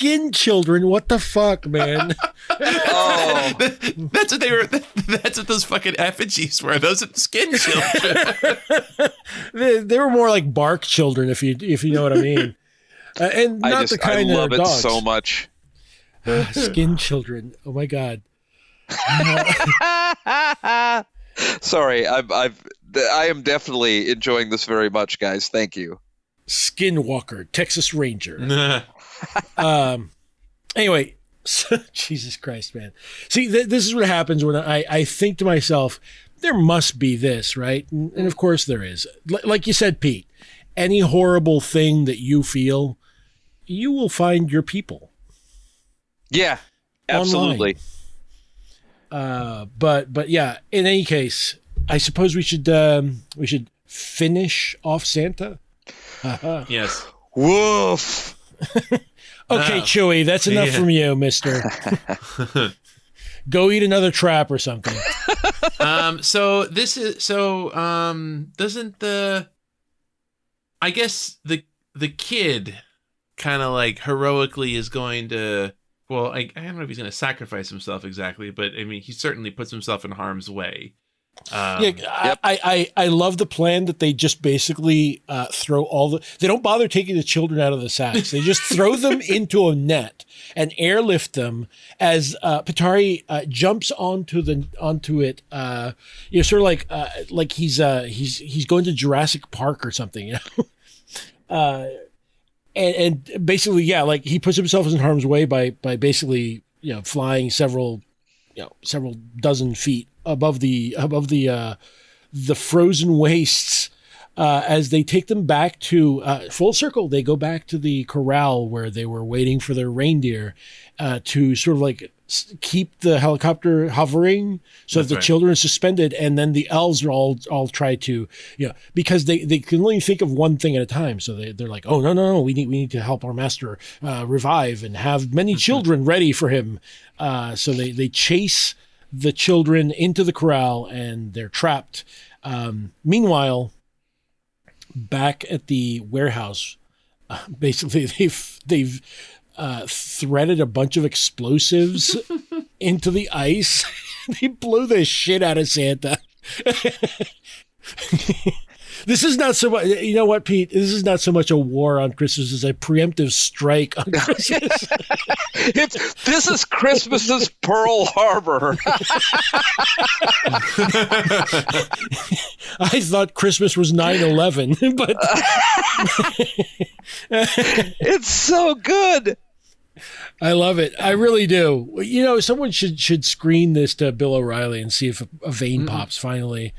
Skin children, what the fuck, man? Oh, That's what they were. That's what those fucking effigies were. Those are skin children. they, they were more like bark children, if you if you know what I mean. Uh, and not I just, the kind I love of it dogs. so much. Skin children. Oh my god. Sorry, I've, I've, I am definitely enjoying this very much, guys. Thank you. Skinwalker, Texas Ranger. Um anyway so, jesus christ man see th- this is what happens when i i think to myself there must be this right and, and of course there is L- like you said pete any horrible thing that you feel you will find your people Yeah, absolutely. uh but but yeah in any case i suppose we should um we should finish off santa yes. Woof. okay No. chewy that's enough Yeah. from you mister go eat another trap or something Um. So this is so. Um. Doesn't the? I guess the the kid kind of like heroically is going to. Well, I, I don't know if he's going to sacrifice himself exactly, but I mean, he certainly puts himself in harm's way. Um, Yeah, I, I, I I love the plan that they just basically uh, throw all the. They don't bother taking the children out of the sacks. They just throw them into a net and airlift them as uh, Pietari uh, jumps onto the onto it. Uh, you know, sort of like uh, like he's uh, he's he's going to Jurassic Park or something. You know. Uh, and, and basically, yeah, like he puts himself in harm's way by by basically you know flying several you know several dozen feet above the above the uh, the frozen wastes. Uh, as they take them back to uh, full circle, they go back to the corral where they were waiting for their reindeer uh, to sort of like keep the helicopter hovering so That's that the right. children are suspended, and then the elves are all all try to you know because they, they can only think of one thing at a time. So they they're like, oh no no no, we need we need to help our master uh, revive and have many children ready for him. Uh, so they they chase the children into the corral and they're trapped. Um, meanwhile, back at the warehouse, uh, basically they've they've uh, threaded a bunch of explosives into the ice. they blew the shit out of Santa. This is not so much. You know what, Pete? This is not so much a war on Christmas as a preemptive strike on Christmas. It's, this is Christmas's Pearl Harbor. I thought Christmas was 9-11, but it's so good. I love it. I really do. You know, someone should should screen this to Bill O'Reilly and see if a, a vein pops finally.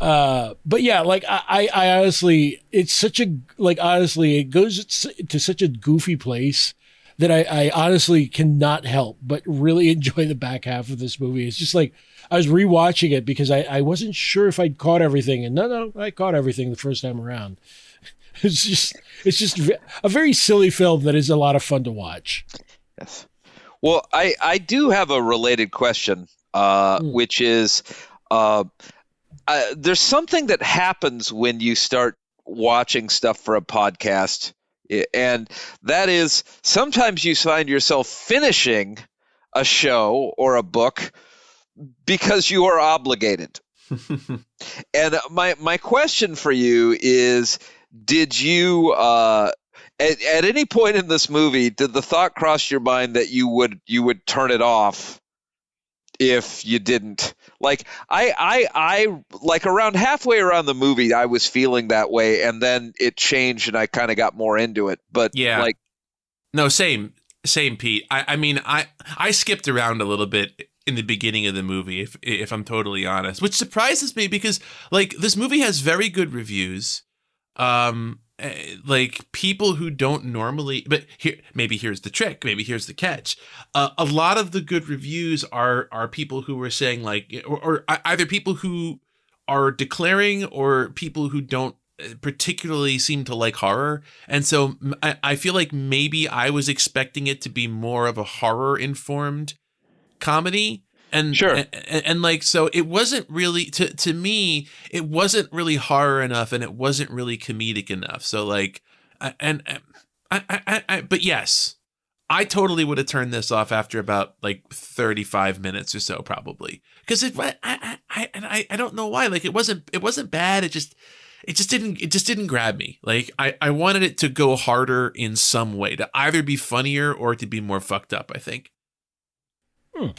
Uh, but yeah, like I, I, I honestly, it's such a like honestly, it goes to such a goofy place that I, I honestly cannot help but really enjoy the back half of this movie. It's just like I was rewatching it because I, I wasn't sure if I'd caught everything, and no, no, I caught everything the first time around. It's just, it's just a very silly film that is a lot of fun to watch. Yes. Well, I I do have a related question, uh, Hmm. which is, uh, uh, there's something that happens when you start watching stuff for a podcast, and that is sometimes you find yourself finishing a show or a book because you are obligated. And my my question for you is: Did you uh, at, at any point in this movie did the thought cross your mind that you would you would turn it off if you didn't? Like I I I like around halfway around the movie, I was feeling that way, and then it changed, and I kind of got more into it. But Yeah. like No, same, same, Pete. I, I mean, I, I skipped around a little bit in the beginning of the movie, if, if I'm totally honest, which surprises me because, like, this movie has very good reviews. Um, eh, like people who don't normally, but here, maybe here's the trick. Maybe here's the catch. Uh, a lot of the good reviews are are people who were saying like, or, or either people who are declaring or people who don't uh, particularly seem to like horror and so I feel like maybe i was expecting it to be more of a horror informed comedy and Sure. and, and, and, like so it wasn't really to to me it wasn't really horror enough and it wasn't really comedic enough so like I- and and I, I, I, I but yes I totally would have turned this off after about like 35 minutes or so, probably, because it. I, I, I, and I, I don't know why. Like it wasn't, it wasn't bad. It just, it just didn't, it just didn't grab me. Like I, I wanted it to go harder in some way, to either be funnier or to be more fucked up. I think. Hmm.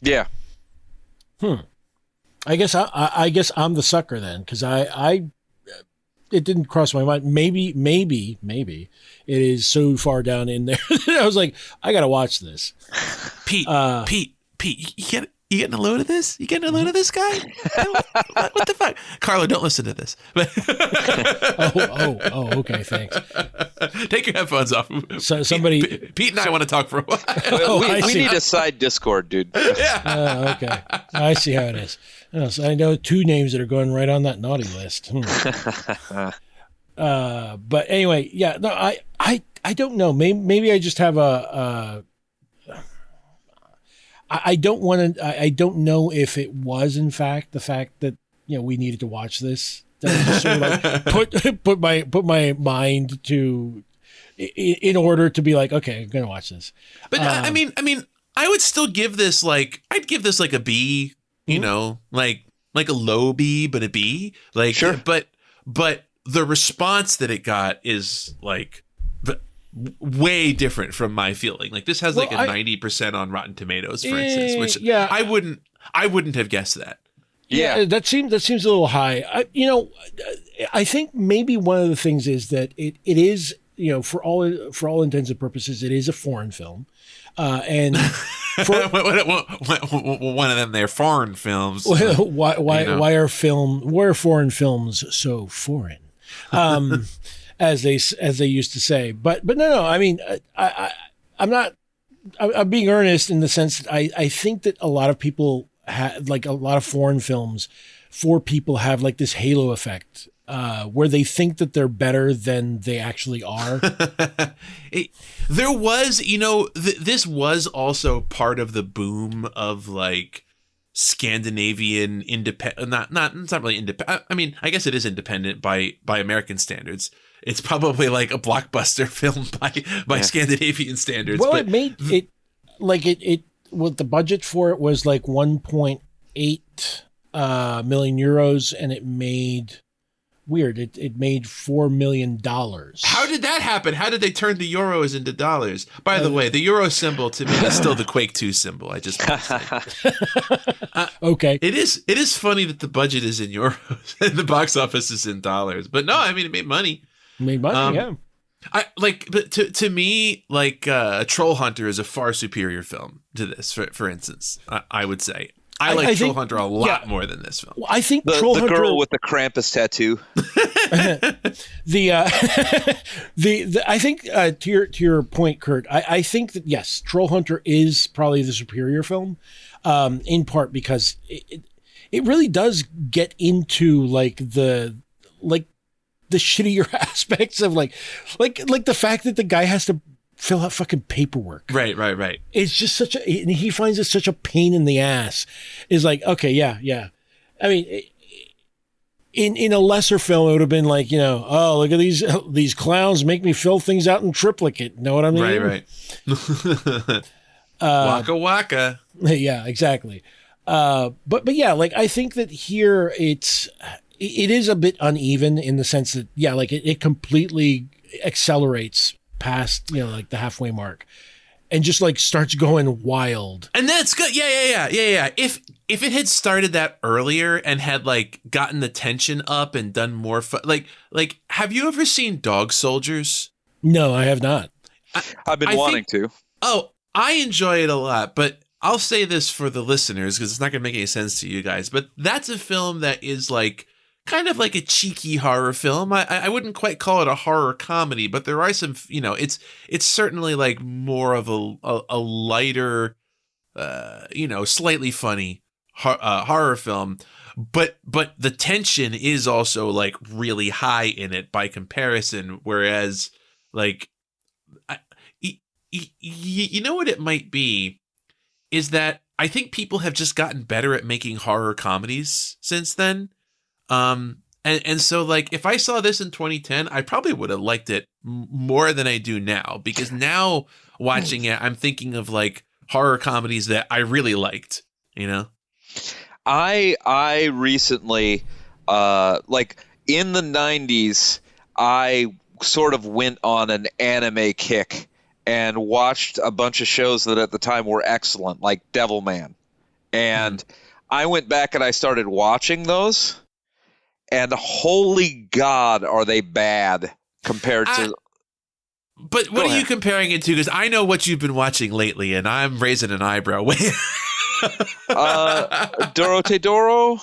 Yeah, Hmm. I guess I, I, I guess I'm the sucker then because I, I, it didn't cross my mind. Maybe, maybe, maybe it is so far down in there. I was like, I gotta watch this. Pete, Uh, Pete, Pete, you, you get. You getting a load of this? You getting a load of this guy? what, what- what the fuck, Carlo? Don't listen to this. Oh, oh, oh, okay, thanks. Take your headphones off. So somebody- Pete, Pete and I want to talk for a while. Oh, we, we need a side Discord, dude. Oh, okay, I see how it is. I know two names that are going right on that naughty list. Hmm. uh, but anyway, yeah, no, I, I, I don't know. Maybe, maybe I just have a. Uh, I, I don't want to. I, I don't know if it was in fact the fact that you know we needed to watch this. That I just sort of like put put my put my mind to in order to be like, okay, I'm gonna watch this. But I I Um, mean, I mean, I would still give this like I'd give this like a B. You Mhm. know, like like a low B, but a B. Like, Sure. But but the response that it got is like way different from my feeling. Like this has like a ninety percent on Rotten Tomatoes, for instance, Eh, which yeah. I wouldn't I wouldn't have guessed that. Yeah. that seems that seems a little high. I, you know, I think maybe one of the things is that it, it is you know, for all for all intents and purposes, it is a foreign film, uh, and for, one of them they're foreign films. why why you know. why are film why are foreign films so foreign? Um, as they as they used to say. But but no no, I mean I, I I'm not I'm being earnest in the sense that I I think that a lot of people have like a lot of foreign films for people have like this halo effect uh, where they think that they're better than they actually are. it, there was, you know, th- this was also part of the boom of like Scandinavian independent. Not, not, it's not really independent. I mean, I guess it is independent by by American standards. It's probably like a blockbuster film by by yeah. Scandinavian standards. Well, it made it like it it what the budget for it was like 1.8 uh, million euros, and it made weird. It it made four million dollars. How did that happen? How did they turn the euros into dollars? By the uh, way, the euro symbol to me is still the Quake Two symbol. I just uh, okay. It is it is funny that the budget is in euros and the box office is in dollars, but no, I mean it made money. Made money, um, yeah. I like, but to to me, like uh, Troll Hunter is a far superior film to this. For for instance, I, I would say I, like I Troll think, Hunter a lot yeah, more than this film. Well, I think the, Troll the Hunter, girl with the Krampus tattoo. the, uh, the the I think uh, to your to your point, Kurt. I, I think that yes, Troll Hunter is probably the superior film, um, in part because it, it it really does get into like the like the shittier aspects of like like like the fact that the guy has to fill out fucking paperwork. Right, right, right. It's just such a, and he finds it such a pain in the ass. Is like, okay, yeah, yeah. I mean, in in a lesser film, it would have been like, you know, oh, look at these these clowns make me fill things out in triplicate. Know what I mean? Right, right. uh, waka waka. Yeah, exactly. Uh, but but yeah, like I think that here it's it is a bit uneven in the sense that yeah, like it, it completely accelerates past you know like the halfway mark and just like starts going wild. And that's good. Yeah yeah yeah. Yeah yeah if if it had started that earlier and had like gotten the tension up and done more fun like like have you ever seen dog soldiers? No i have not. I, have been I wanting think, to. Oh i enjoy it a lot but i'll say this for the listeners because it's not going to make any sense to you guys but that's a film that is like kind of like a cheeky horror film. I, I wouldn't quite call it a horror comedy, but there are some, you know, it's it's certainly like more of a a, a lighter, uh, you know, slightly funny uh, horror film. But but the tension is also like really high in it by comparison. Whereas like, I, y- y- you know what it might be, is that I think people have just gotten better at making horror comedies since then um, and and so like if I saw this in 2010, I probably would have liked it more than I do now because now watching it, I'm thinking of like horror comedies that I really liked. You know, I I recently uh like in the 90s, I sort of went on an anime kick and watched a bunch of shows that at the time were excellent, like Devilman. And mm-hmm. I went back and I started watching those and holy God, are they bad compared to. but what Go are ahead. you comparing it to? Because I know what you've been watching lately, and I'm raising an eyebrow. uh, Dorohedoro.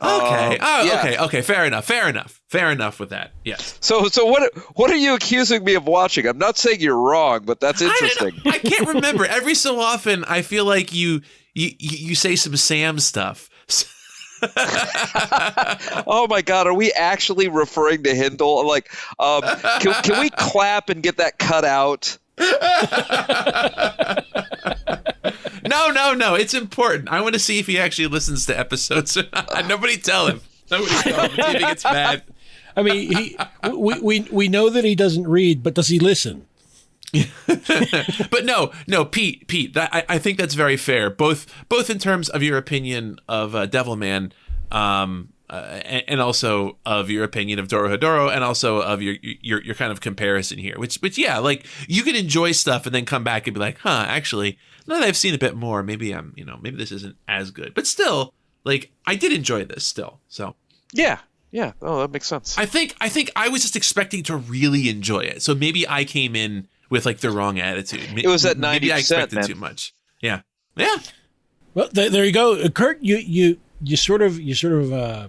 Okay. Uh, oh, yeah. okay. Okay. Fair enough. Fair enough. Fair enough with that. Yes. So, so what? What are you accusing me of watching? I'm not saying you're wrong, but that's interesting. I, I can't remember. Every so often, I feel like you you you say some Sam stuff. oh my god, are we actually referring to Hindle? Like, um, can, can we clap and get that cut out? no, no, no. It's important. I want to see if he actually listens to episodes. Nobody tell him. Nobody tell him. See if he gets mad. I mean, he, we, we, we know that he doesn't read, but does he listen? but no, no, Pete, Pete, that, I, I think that's very fair. Both, both in terms of your opinion of uh, Devilman, um, uh, and, and, also of your opinion of Dorohedoro, and also of your, your your kind of comparison here. Which, which, yeah, like you can enjoy stuff and then come back and be like, huh, actually, now that I've seen a bit more, maybe I'm, you know, maybe this isn't as good. But still, like, I did enjoy this still. So yeah, Yeah. Oh, that makes sense. I think I think I was just expecting to really enjoy it. So maybe I came in with like the wrong attitude. It was at Maybe I expected man. too much. Yeah. Yeah. Well, th- there you go, Uh, Kurt. You you you sort of you sort of uh,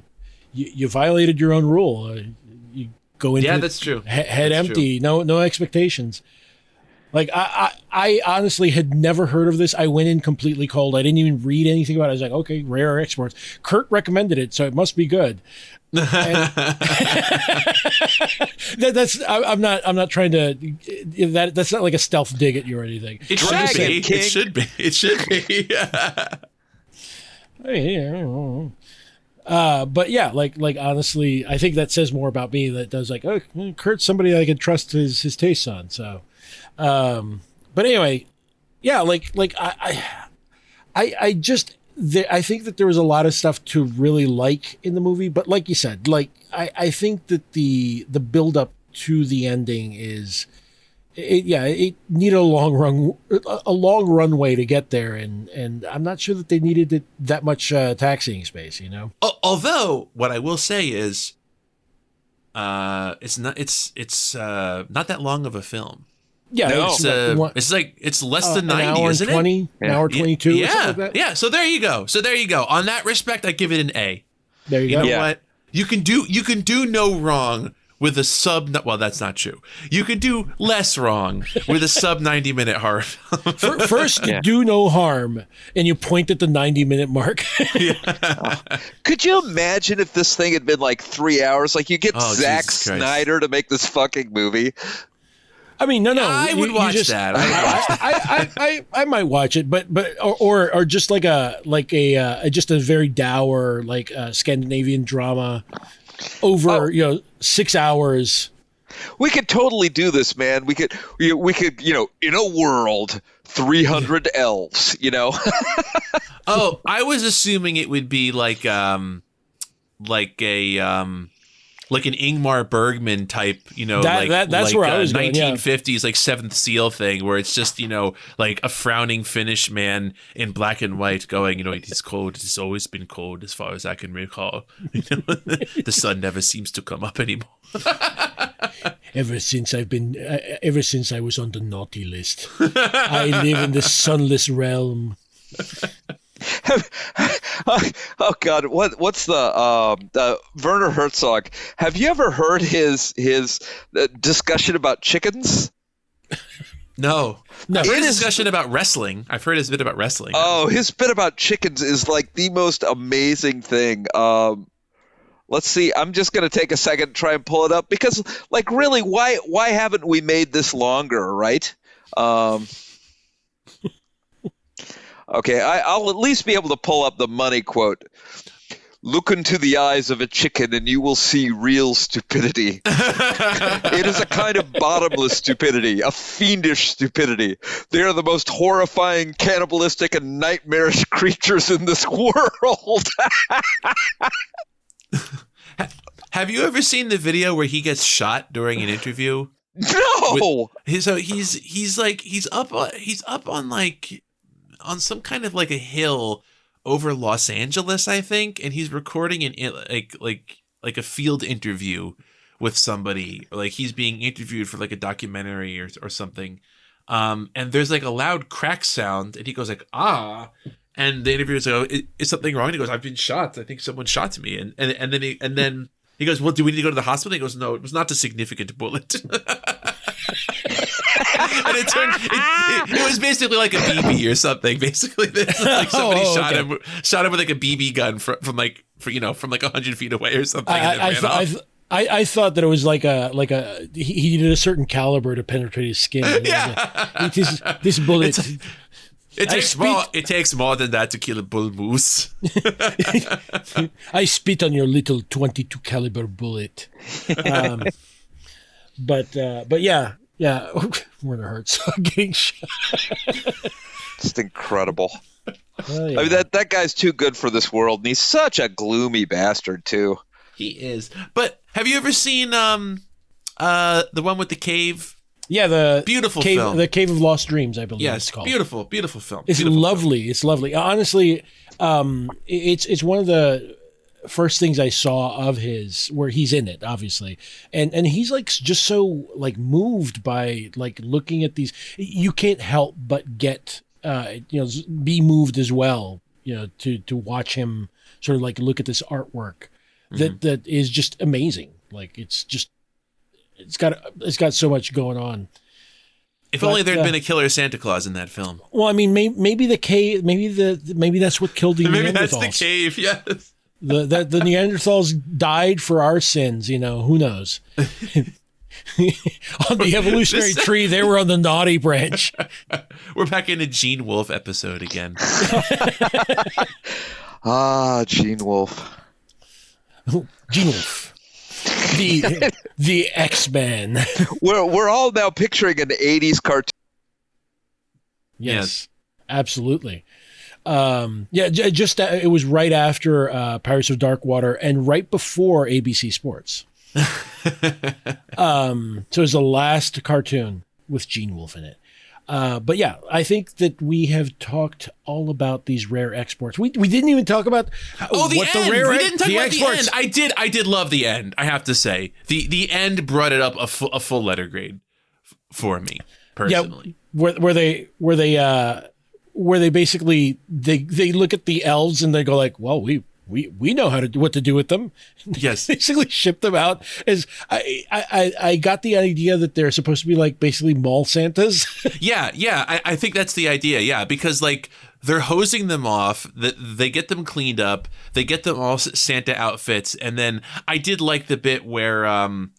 you, you violated your own rule. Uh, you go into Yeah, that's true. he- head That's empty, no no expectations. Like I, I I honestly had never heard of this. I went in completely cold. I didn't even read anything about it. I was like, okay, rare exports. Kurt recommended it, so it must be good. That, that's I, I'm not I'm not trying to that that's not like a stealth dig at you or anything. It should Dragon be. King. It should be. It should be. Yeah, I don't know. Uh, but yeah, like like honestly, I think that says more about me that does like oh Kurt's somebody I can trust his his tastes on. So, um, but anyway, yeah, like like I I I, I just there, I think that there was a lot of stuff to really like in the movie, but like you said, like I I think that the the build up to the ending is. It, yeah, it needed a long run, a long runway to get there, and and I'm not sure that they needed it, that much uh, taxiing space. You know, Although, what I will say is, uh, it's not. It's it's uh not that long of a film. Yeah, No. It's like uh, one- it's like it's less uh, than an ninety, hour isn't and twenty, it? an hour twenty two, Yeah, or like that. yeah. So there you go. So there you go. On that respect, I give it an A. There you go. You go. know Yeah. what? You can do you can do no wrong with a sub. Well, that's not true. You can do less wrong with a sub ninety minute horror film. First, you Yeah. do no harm, and you point at the ninety minute mark. Could you imagine if this thing had been like three hours? Like you get Oh, Zack Snyder to make this fucking movie. I mean, no, no. I you- would you watch just- that. I I, I, I, I, I might watch it, but but or or, or just like a like a uh, just a very dour like uh, Scandinavian drama over Oh. you know six hours. We could totally do this, man. We could, we, we could, you know, in a world, three hundred elves. You know, Oh, I was assuming it would be like um like a um like an Ingmar Bergman type, you know, That- like that- that's like where I was going, yeah. 1950s like Seventh Seal thing, where it's just you know like a frowning Finnish man in black and white going, you know, it is cold. It's always been cold as far as I can recall. You know, the sun never seems to come up anymore. Ever since I've been, uh, ever since I was on the naughty list, I live in the sunless realm. oh God, what what's the um uh, Werner Herzog? Have you ever heard his his uh, discussion about chickens? No, No, I've heard It a discussion about wrestling. I've heard his bit about wrestling. Oh, his bit about chickens is like the most amazing thing. Um, let's see. I'm just gonna take a second to try and pull it up because, like, really, why why haven't we made this longer, right? Um, okay, I, I'll at least be able to pull up the money quote. Look into the eyes of a chicken and you will see real stupidity. it is a kind of bottomless stupidity, a fiendish stupidity. They are the most horrifying, cannibalistic, and nightmarish creatures in this world. Have you ever seen the video where he gets shot during an interview? no! He- so he's he's like he's up on he's up on like on some kind of like a hill over Los Angeles, I think, and he's recording an like like like a field interview with somebody. Like he's being interviewed for like a documentary or or something. Um, and there's like a loud crack sound, and he goes like ah. And the interviewer's like, oh, is, something wrong? And he goes, I've been shot. I think someone shot me. And and, and then he and then he goes, Well, do we need to go to the hospital? He goes, No, it was not a significant bullet. and it turned it, it, it was basically like a BB or something. Basically, this, like somebody Oh, shot him shot him with like a BB gun from, from like for you know from like hundred feet away or something. and I, then I, I, ran I, off. th- I, I thought that it was like a like a he, he needed a certain caliber to penetrate his skin. It Yeah. like, it is, this bullet. it I takes spit- more. It takes more than that to kill a bull moose. I spit on your little twenty-two caliber bullet. Um, but uh, but yeah yeah, Werner Herzog getting shot. Just incredible. Oh, yeah. I mean, that, that guy's too good for this world, and he's such a gloomy bastard, too. He is. But have you ever seen um uh the one with the cave? yeah, the Beautiful cave, film. the Cave of Lost Dreams, I believe Yes, it's called. beautiful, beautiful film. It's beautiful lovely. It's lovely. Honestly, um, it's it's one of the first things I saw of his where he's in it, obviously, and and he's like just so like moved by like looking at these. You can't help but get uh, you know be moved as well, you know, to to watch him sort of like look at this artwork that that is just amazing. Like it's just it's got it's got so much going on. If But, only there'd uh, been a killer Santa Claus in that film. Well, I mean, maybe, maybe the cave, maybe the maybe that's what killed the Maybe that's the cave. Yes. The that the Neanderthals died for our sins. You know, who knows? on the evolutionary This- tree, they were on the naughty branch. We're back in a Gene Wolfe episode again. Ah, Gene Wolfe. Gene Wolfe, the the X Men. We're we're all now picturing an '80s cartoon. Yes, absolutely. Um, yeah, j- just uh, it was right after uh, Pirates of Dark Water and right before ABC Sports. um, so it was the last cartoon with Gene Wolfe in it. Uh, but yeah, I think that we have talked all about these rare exports. We we didn't even talk about Oh, the what end. the rare we didn't talk the about exports. the end. I did. I did love the end. I have to say the the end brought it up a full a full letter grade f- for me personally. where where they where they uh where they basically they they look at the elves and they go like, well, we we we know how to do what to do with them. Yes. basically ship them out. As I I I- I got the idea that they're supposed to be like basically mall Santas. Yeah, yeah, I, I think that's the idea. Yeah, because like they're hosing them off, that they get them cleaned up, they get them all Santa outfits, and then I did like the bit where um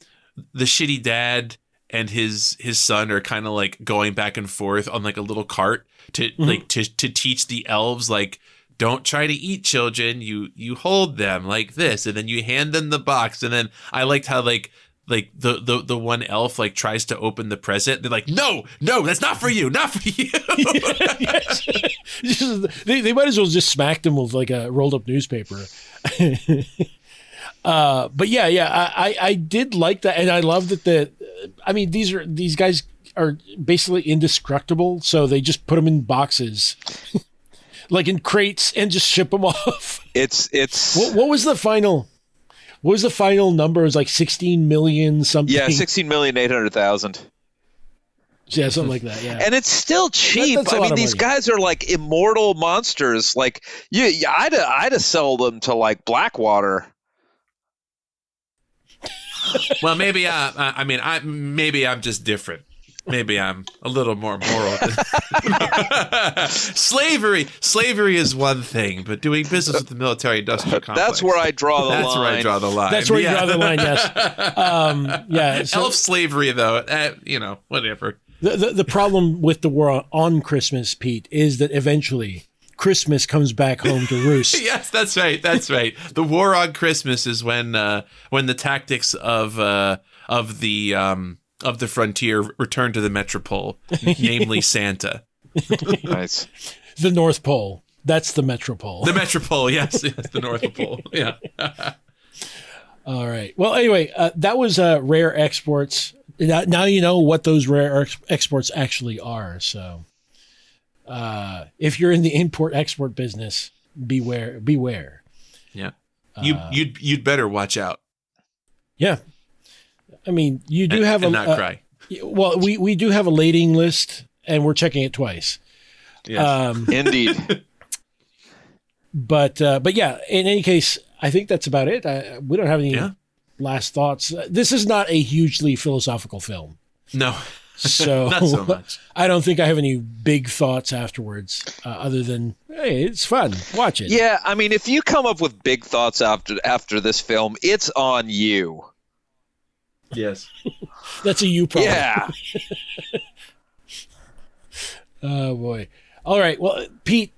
the shitty dad and his his son are kind of like going back and forth on like a little cart to mm-hmm. like to to teach the elves like don't try to eat children you you hold them like this and then you hand them the box and then i liked how like like the the the one elf like tries to open the present they're like no no that's not for you not for you Yes. Just- they, they might as well just smack them with like a rolled up newspaper. uh, but yeah, yeah, I, I, I did like that, and I love that the. I mean, these are these guys are basically indestructible, so they just put them in boxes, like in crates, and just ship them off. It's it's What, what was the final? What was the final number? It was like sixteen million something. yeah, sixteen million eight hundred thousand. yeah, something like that. Yeah. and it's still cheap. that's a I mean, these money. guys are like immortal monsters. Like you, you I'd I'd sell them to like Blackwater. Well maybe i I- i mean i maybe i'm just different maybe i'm a little more moral than- slavery slavery is one thing but doing business with the military industrial complex That's where I draw the that's line. where i draw the line That's where you draw the line. Yes. Um, yeah. so- elf slavery though eh, you know whatever The, the, the problem with the war on Christmas, Pete, is that eventually Christmas comes back home to roost. yes that's right that's right the war on christmas is when uh when the tactics of uh of the um of the frontier return to the metropole namely santa nice. The North Pole. That's the metropole. the metropole yes, yes the north pole yeah All right. Well, anyway, uh, that was uh, rare exports. Now, now you know what those rare ex- exports actually are. So, uh, if you're in the import export business, beware. Beware. yeah you Uh, you'd you'd better watch out Yeah. I mean, you do and, have and a not uh, cry well. We we do have a lading list, and we're checking it twice. yes. Um, Indeed. but uh, but yeah, in any case, I think that's about it. I, we don't have any Yeah. last thoughts. Uh, This is not a hugely philosophical film, no so, not so much I don't think I have any big thoughts afterwards, uh, other than hey, it's fun. Watch it. yeah, I mean, if you come up with big thoughts after after this film, it's on you. yes That's a you problem. Yeah. Oh boy. All right. Well, Pete,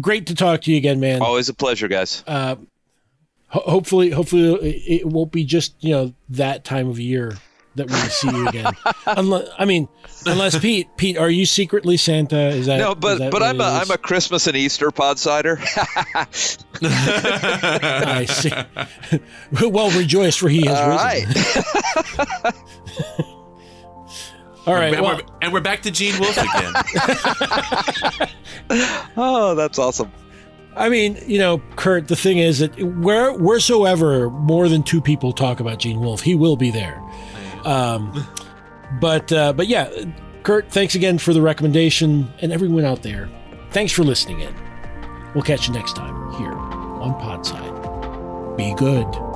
great to talk to you again, man. Always a pleasure, guys. Uh, ho- hopefully, hopefully it, it won't be just you know that time of year that we see you again. unless, I mean, unless Pete, Pete, are you secretly Santa? Is that No, but that but I'm it a, is? I'm a Christmas and Easter pod cider. I see. well, rejoice, for he has All risen. right. All right. and, Well, we're, and we're back to Gene Wolfe again. oh, that's awesome. I mean, you know, Kurt, the thing is that where wheresoever more than two people talk about Gene Wolfe, he will be there. Um, but uh, but yeah, Kurt, thanks again for the recommendation, and everyone out there, thanks for listening in. We'll catch you next time here on Podside. Be good.